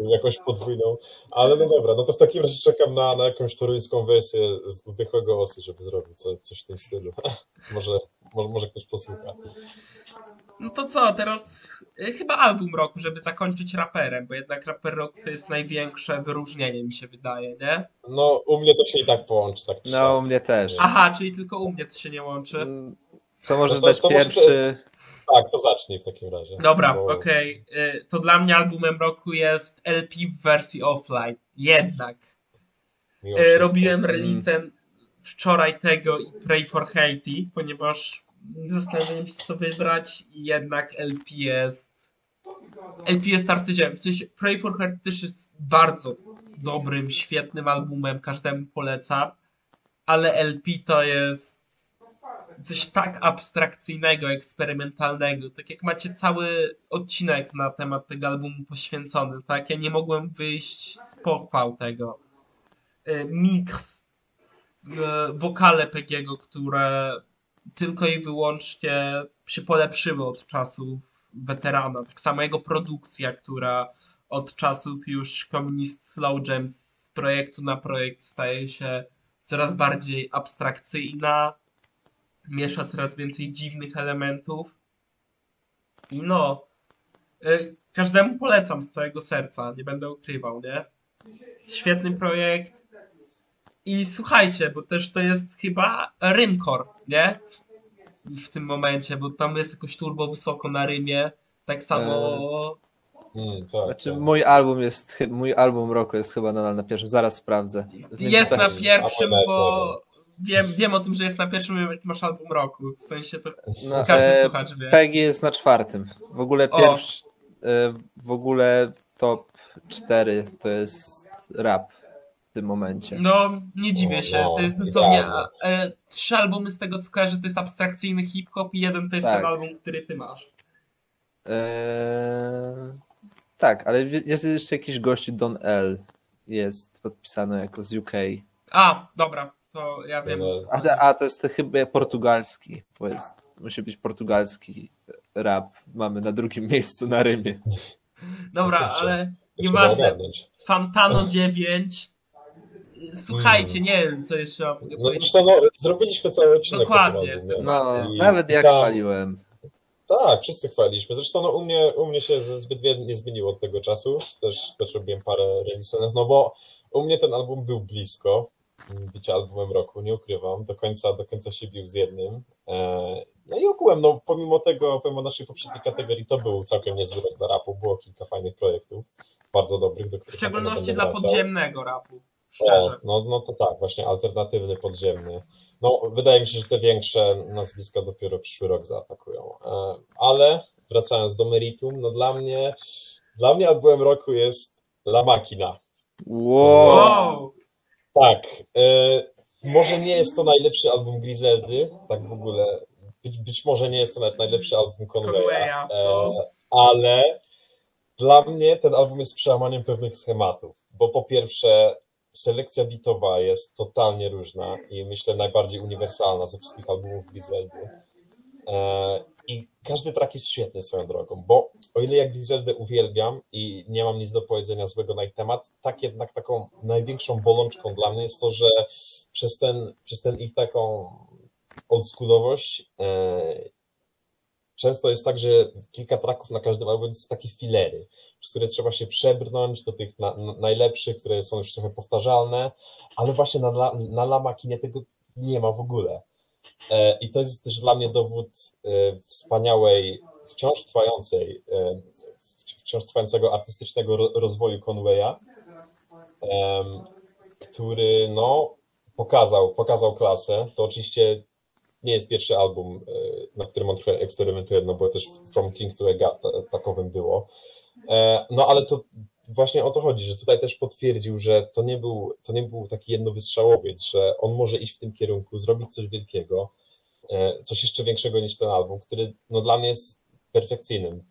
jakąś podwójną, ale no dobra, no to w takim razie czekam na, na jakąś toruńską wersję z- zdechłego osy, żeby zrobił co, coś w tym stylu. może, może, może ktoś posłucha. No to co, teraz y, chyba album roku, żeby zakończyć raperem, bo jednak raper roku to jest największe wyróżnienie, mi się wydaje, nie? No u mnie to się i tak połączy. Tak No, u mnie też. Aha, czyli tylko u mnie to się nie łączy. Mm, To możesz No to- dać to może pierwszy. Tak, to zacznij w takim razie. Dobra, bo- okej. y, To dla mnie albumem roku jest LP w wersji offline. Jednak. mimo Y. Robiłem releasem wczoraj tego i Pray for Haiti, ponieważ zastanawiałem się co wybrać i jednak LP jest LP jest arcydziełem. W sensie Pray for Haiti też jest bardzo dobrym, świetnym albumem, każdemu polecam, ale LP to jest coś tak abstrakcyjnego, eksperymentalnego. Tak jak macie cały odcinek na temat tego albumu poświęcony, tak? Ja nie mogłem wyjść z pochwał tego. Y, Mix, y, wokale Pegiego, które tylko i wyłącznie się polepszyły od czasów weterana. Tak samo jego produkcja, która od czasów już Communist Slow Jams z projektu na projekt staje się coraz bardziej abstrakcyjna, miesza coraz więcej dziwnych elementów. I no, y, każdemu polecam z całego serca, nie będę ukrywał, nie? Świetny projekt. I słuchajcie, bo też to jest chyba Rymkor, nie? W tym momencie, bo tam jest jakoś turbo wysoko na Rymie. Tak samo. Mm, tak, Znaczy, tak. mój album jest, mój album roku jest chyba nadal na pierwszym, zaraz sprawdzę. Jest na pierwszym, bo wiem, wiem o tym, że jest na pierwszym, masz album roku. W sensie to No, każdy e, słuchacz wie. Peggy jest na czwartym. W ogóle pierwszy, e, w ogóle top 4 to jest rap w tym momencie. No, nie dziwię się. no, To jest dosłownie e, trzy albumy z tego co kojarzę, to jest abstrakcyjny hip-hop i jeden to jest Tak. ten album, który ty masz. Eee, tak, ale jest jeszcze jakiś gość Don L. Jest podpisany jako z UK. A, dobra, to ja wiem. o co A, a to jest chyba portugalski, bo jest, musi być portugalski rap. Mamy na drugim miejscu na Rymie. Dobra, No to ale To nieważne. Fantano 9. Słuchajcie, nie wiem, co jeszcze mam mogę No powiedzieć. zresztą no, zrobiliśmy cały odcinek. Dokładnie. No, I nawet jak tam- chwaliłem. Tak, wszyscy chwaliliśmy. Zresztą no, u, mnie, u mnie się zbyt wiele nie zmieniło od tego czasu. Też, też robiłem parę release'ów, no bo u mnie ten album był blisko bycia albumem roku, nie ukrywam. Do końca, do końca się bił z jednym. E, No i ogółem, no pomimo tego, pomimo naszej poprzedniej kategorii, to był całkiem niezły rok dla rapu. Było kilka fajnych projektów, bardzo dobrych, do W szczególności dla wracał. podziemnego rapu. O, Szczerze. no, no to tak, właśnie alternatywny, podziemny. No, wydaje mi się, że te większe nazwiska dopiero przyszły rok zaatakują. E, Ale wracając do meritum, no dla mnie, dla mnie albumem roku jest La Machina. Wow. Wow! Tak, e, może nie jest to najlepszy album Griseldy, tak w ogóle. Być, być może nie jest to nawet najlepszy album Conwaya, e, no. ale dla mnie ten album jest przełamaniem pewnych schematów, bo po pierwsze selekcja bitowa jest totalnie różna i myślę najbardziej uniwersalna ze wszystkich albumów Griseldy. E, I każdy track jest świetny swoją drogą, bo o ile ja Griseldę uwielbiam i nie mam nic do powiedzenia złego na ich temat, tak jednak taką największą bolączką dla mnie jest to, że przez ten, przez ten ich taką oldschoolowość e, często jest tak, że kilka tracków na każdym albumie to takie filery, przez które trzeba się przebrnąć do tych na, na, najlepszych, które są już trochę powtarzalne, ale właśnie na, na Lamakinie tego nie ma w ogóle. E, I to jest też dla mnie dowód e, wspaniałej, wciąż trwającej, e, wci- wciąż trwającego artystycznego ro- rozwoju Conwaya, który no, pokazał, pokazał klasę. To oczywiście nie jest pierwszy album, na którym on trochę eksperymentuje, no bo też From King to a God ta- takowym było. No ale to właśnie o to chodzi, że tutaj też potwierdził, że to nie był, to nie był taki jednowystrzałowiec, że on może iść w tym kierunku, zrobić coś wielkiego, e, coś jeszcze większego niż ten album, który no dla mnie jest perfekcyjnym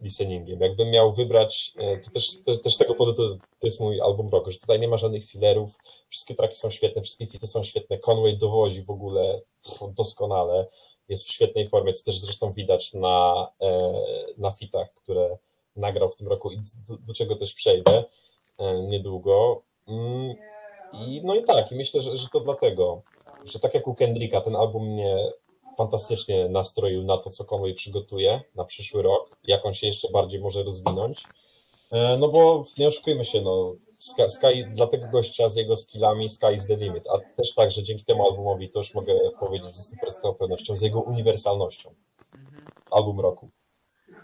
listeningiem. Jakbym miał wybrać, e, to też, też, też tego powodu to, jest mój album roku, że tutaj nie ma żadnych filerów, wszystkie traki są świetne, wszystkie fity są świetne, Conway dowozi w ogóle doskonale. jest w świetnej formie, co też zresztą widać na, e, na fitach, które nagrał w tym roku i do, do czego też przejdę e, niedługo. Mm, I, no i tak, i myślę, że, że to dlatego, że tak jak u Kendricka, ten album mnie fantastycznie nastroił na to, co Conway przygotuje na przyszły rok, jak on się jeszcze bardziej może rozwinąć. E, no bo nie oszukujmy się, no, Sky, Sky dla tego gościa z jego skillami Sky is the limit, a też tak, że dzięki temu albumowi to już mogę powiedzieć z 100% pewnością, z jego uniwersalnością. Album roku.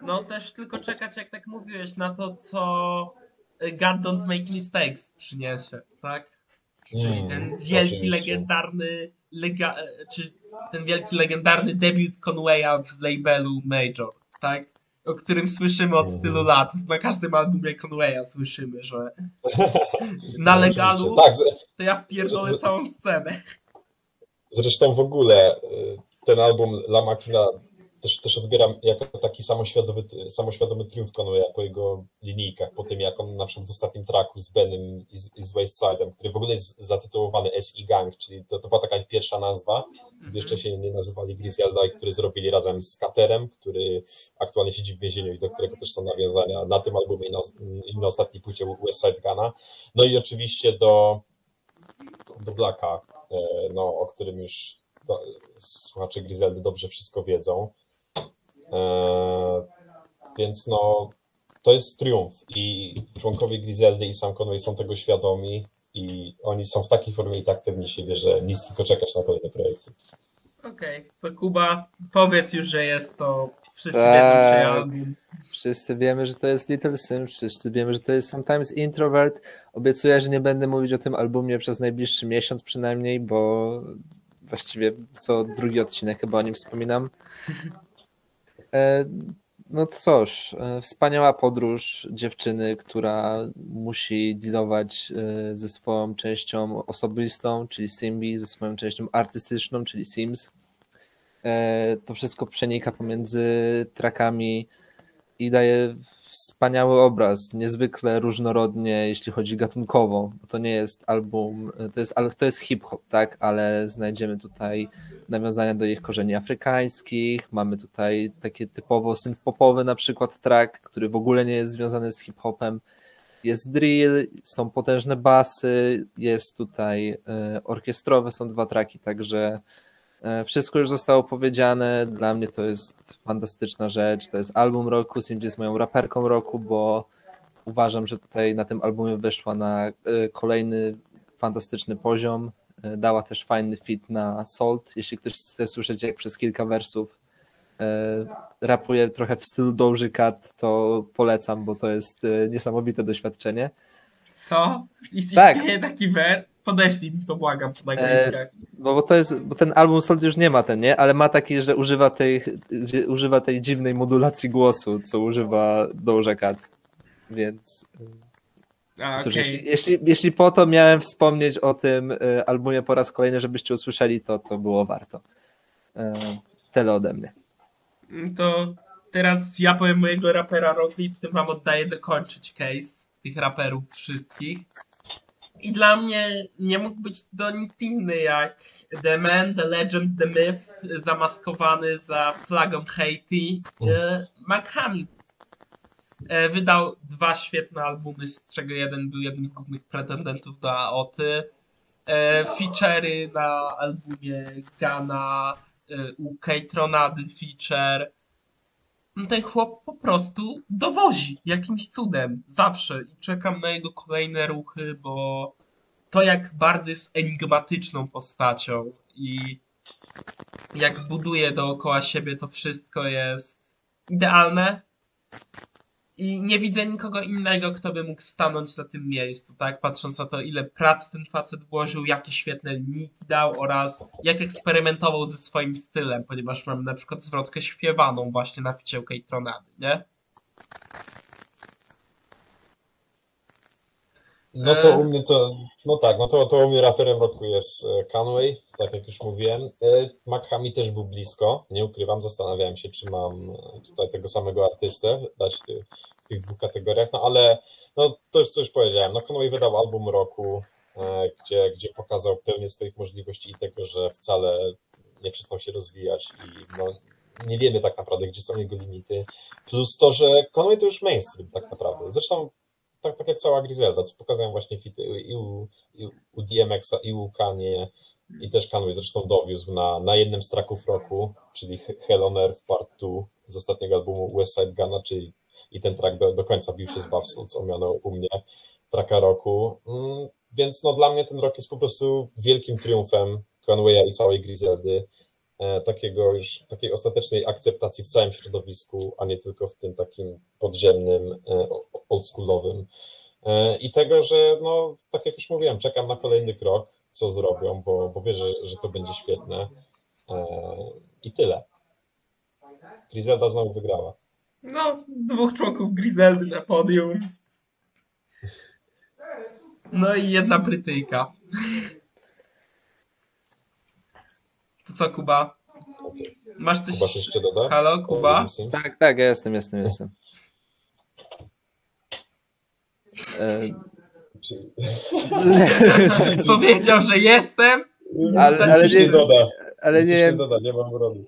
No też tylko czekać, jak tak mówiłeś, na to, co God Don't Make Mistakes przyniesie, tak? Czyli Mm, ten wielki, oczywiście. legendarny, lega, czy ten wielki, legendarny debiut Conwaya w labelu Major, tak? O którym słyszymy od Mhm. tylu lat. Na każdym albumie Conwaya słyszymy, że na No, legalu. Tak, to ja wpierdolę całą scenę. Zresztą w ogóle y, ten album La Machina też, też odbieram jako taki samoświadomy, samoświadomy triumf Conwaya po jego linijkach, po tym jak on na przykład w ostatnim tracku z Benem i z, i z Westside'em, który w ogóle jest zatytułowany SE Gang, czyli to, to była taka pierwsza nazwa, gdy jeszcze się nie nazywali Griselda i który zrobili razem z Katerem, który aktualnie siedzi w więzieniu i do którego też są nawiązania na tym albumie i na, i na ostatniej płycie Westside Gana. No i oczywiście do, do Blacka, e, no, o którym już do, słuchacze Griseldy dobrze wszystko wiedzą. E, więc no, to jest triumf i członkowie Griseldy i sam Conway są tego świadomi i oni są w takiej formie i tak pewni siebie, że nic tylko czekać na kolejne projekty. Okej, to Kuba, powiedz już, że jest to. Wszyscy Tak. wiedzą, czyj album. Wszyscy wiemy, że to jest Little Sims, wszyscy wiemy, że to jest Sometimes Introvert. Obiecuję, że nie będę mówić o tym albumie przez najbliższy miesiąc przynajmniej, bo właściwie co drugi odcinek chyba o nim wspominam. E, No cóż, e, wspaniała podróż dziewczyny, która musi dealować e, ze swoją częścią osobistą, czyli Simbi, ze swoją częścią artystyczną, czyli Sims. To wszystko przenika pomiędzy trackami i daje wspaniały obraz, niezwykle różnorodnie, jeśli chodzi gatunkowo. Bo to nie jest album, to jest, to jest hip-hop, tak, ale znajdziemy tutaj nawiązania do ich korzeni afrykańskich, mamy tutaj takie typowo synth-popowy na przykład track, który w ogóle nie jest związany z hip-hopem. Jest drill, są potężne basy, jest tutaj e, orkiestrowe, są dwa traki, także Wszystko już zostało powiedziane. Dla mnie to jest fantastyczna rzecz. To jest album roku. Simdzie jest moją raperką roku, bo uważam, że tutaj na tym albumie wyszła na e, kolejny fantastyczny poziom. E, Dała też fajny fit na Salt. Jeśli ktoś chce słyszeć, jak przez kilka wersów e, rapuje trochę w stylu Doja Cat, to polecam, bo to jest e, niesamowite doświadczenie. Co? Tak. Istnieje taki wer? Podeślij mi to, błagam, po E, nagrywkach. No bo to jest, bo ten album Salt już nie ma ten, nie? Ale ma taki, że używa tej, że używa tej dziwnej modulacji głosu, co używa Doja Cat. Więc A, cóż, okej. jeśli, jeśli, jeśli po to miałem wspomnieć o tym e, albumie po raz kolejny, żebyście usłyszeli, to to było warto. E, Tyle ode mnie. To teraz ja powiem mojego rapera roku i potem wam oddaję dokończyć case tych raperów wszystkich. I dla mnie nie mógł być to nikt inny jak The Man, The Legend, The Myth, zamaskowany za flagą Haiti, e, Mark Hamill. E, Wydał dwa świetne albumy, z czego jeden był jednym z głównych pretendentów do Aoty. E, Feature'y na albumie Gana, u Kate-Tronady feature. No ten chłop po prostu dowozi jakimś cudem, zawsze. I czekam na jego kolejne ruchy, bo to jak bardzo jest enigmatyczną postacią i jak buduje dookoła siebie to wszystko jest idealne. I nie widzę nikogo innego, kto by mógł stanąć na tym miejscu, tak? Patrząc na to, ile prac ten facet włożył, jakie świetne niki dał oraz jak eksperymentował ze swoim stylem, ponieważ mamy na przykład zwrotkę śpiewaną właśnie na wciełkę i tronady, nie? No to E. u mnie to, no tak, no to, to u mnie raperem roku jest e, Conway, tak jak już mówiłem. E, McHami też był blisko, nie ukrywam, zastanawiałem się, czy mam tutaj tego samego artystę dać tych dwóch kategoriach, no ale no to już coś powiedziałem, no Conway wydał album roku, e, gdzie, gdzie pokazał pełnię swoich możliwości i tego, że wcale nie przestał się rozwijać i no, nie wiemy tak naprawdę, gdzie są jego limity. Plus to, że Conway to już mainstream tak naprawdę. Zresztą tak, tak jak cała Griselda, co pokazują właśnie fity i u, i u DMX-a, i u Kanye, i też Conway zresztą dowiózł na, na jednym z tracków roku, czyli Hell on Earth Part 2 z ostatniego albumu West Side Gunna, czyli i ten track do, do końca bił się z Buffalo, co miano u mnie tracka roku. Mm, więc no dla mnie ten rok jest po prostu wielkim triumfem Conwaya i całej Griseldy. E, takiego już, takiej ostatecznej akceptacji w całym środowisku, a nie tylko w tym takim podziemnym, e, oldschoolowym. E, I tego, że no, tak jak już mówiłem, czekam na kolejny krok, co zrobią, bo, bo wierzę, że to będzie świetne. I tyle. Griselda znowu wygrała. No, dwóch członków Griseldy na podium. No i jedna Brytyjka. To co, Kuba? Masz coś? Kuba coś jeszcze doda? Halo, Kuba? Tak, tak, ja jestem, jestem, jestem. E, Powiedział, że jestem. Ale- ale nie- nie doda. ale nie nie wiem, doda, nie mam brody.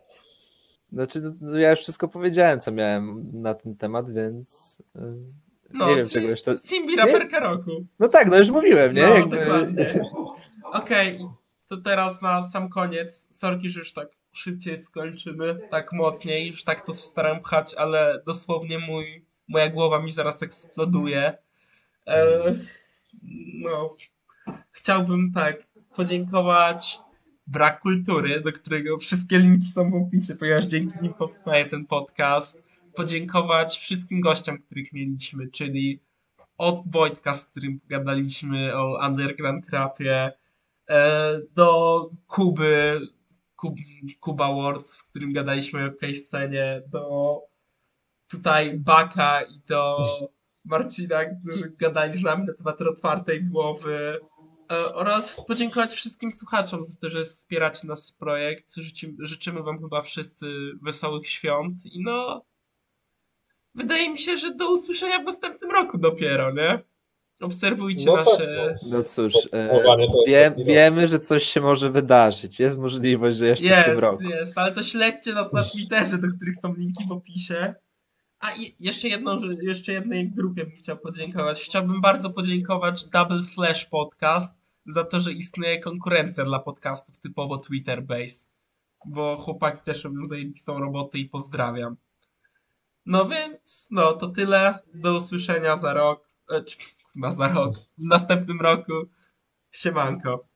Znaczy no, ja już wszystko powiedziałem, co miałem na ten temat, więc e, No, nie wiem Sim- czego jeszcze. Simbi raperka roku. No tak, no już mówiłem, nie? No, Jakby- dokładnie. Okej, i to teraz na sam koniec. Sorki, że już tak szybciej skończymy, tak mocniej. Już tak to się staram pchać, ale dosłownie mój, moja głowa mi zaraz eksploduje. E, no, chciałbym tak podziękować Brak Kultury, do którego wszystkie linki są w opisie, ponieważ dzięki nim powstaje ten podcast. Podziękować wszystkim gościom, których mieliśmy, czyli od Wojtka, z którym gadaliśmy o underground rapie, e, do Kuby, Kub, Kuba Ward, z którym gadaliśmy o tej scenie, do tutaj Baka i do Marcina, którzy gadali z nami na temat otwartej głowy oraz podziękować wszystkim słuchaczom za to, że wspieracie nas w projekt. Życzy, życzymy wam chyba wszyscy wesołych świąt i no wydaje mi się, że do usłyszenia w następnym roku dopiero, nie? Obserwujcie No tak, nasze... No cóż, e, jest wie, wiemy, że coś się może wydarzyć. Jest możliwość, że jeszcze w tym Jest, roku. jest, ale to śledźcie nas na Twitterze, do których są linki w opisie. A i jeszcze jedną, że- jeszcze jednej grupie bym chciał podziękować. Chciałbym bardzo podziękować Double Slash Podcast za to, że istnieje konkurencja dla podcastów typowo Twitter base. Bo chłopaki też robią zajebistą robotę i pozdrawiam. No więc, no to tyle. Do usłyszenia za rok. E, Na za rok. W następnym roku. Siemanko.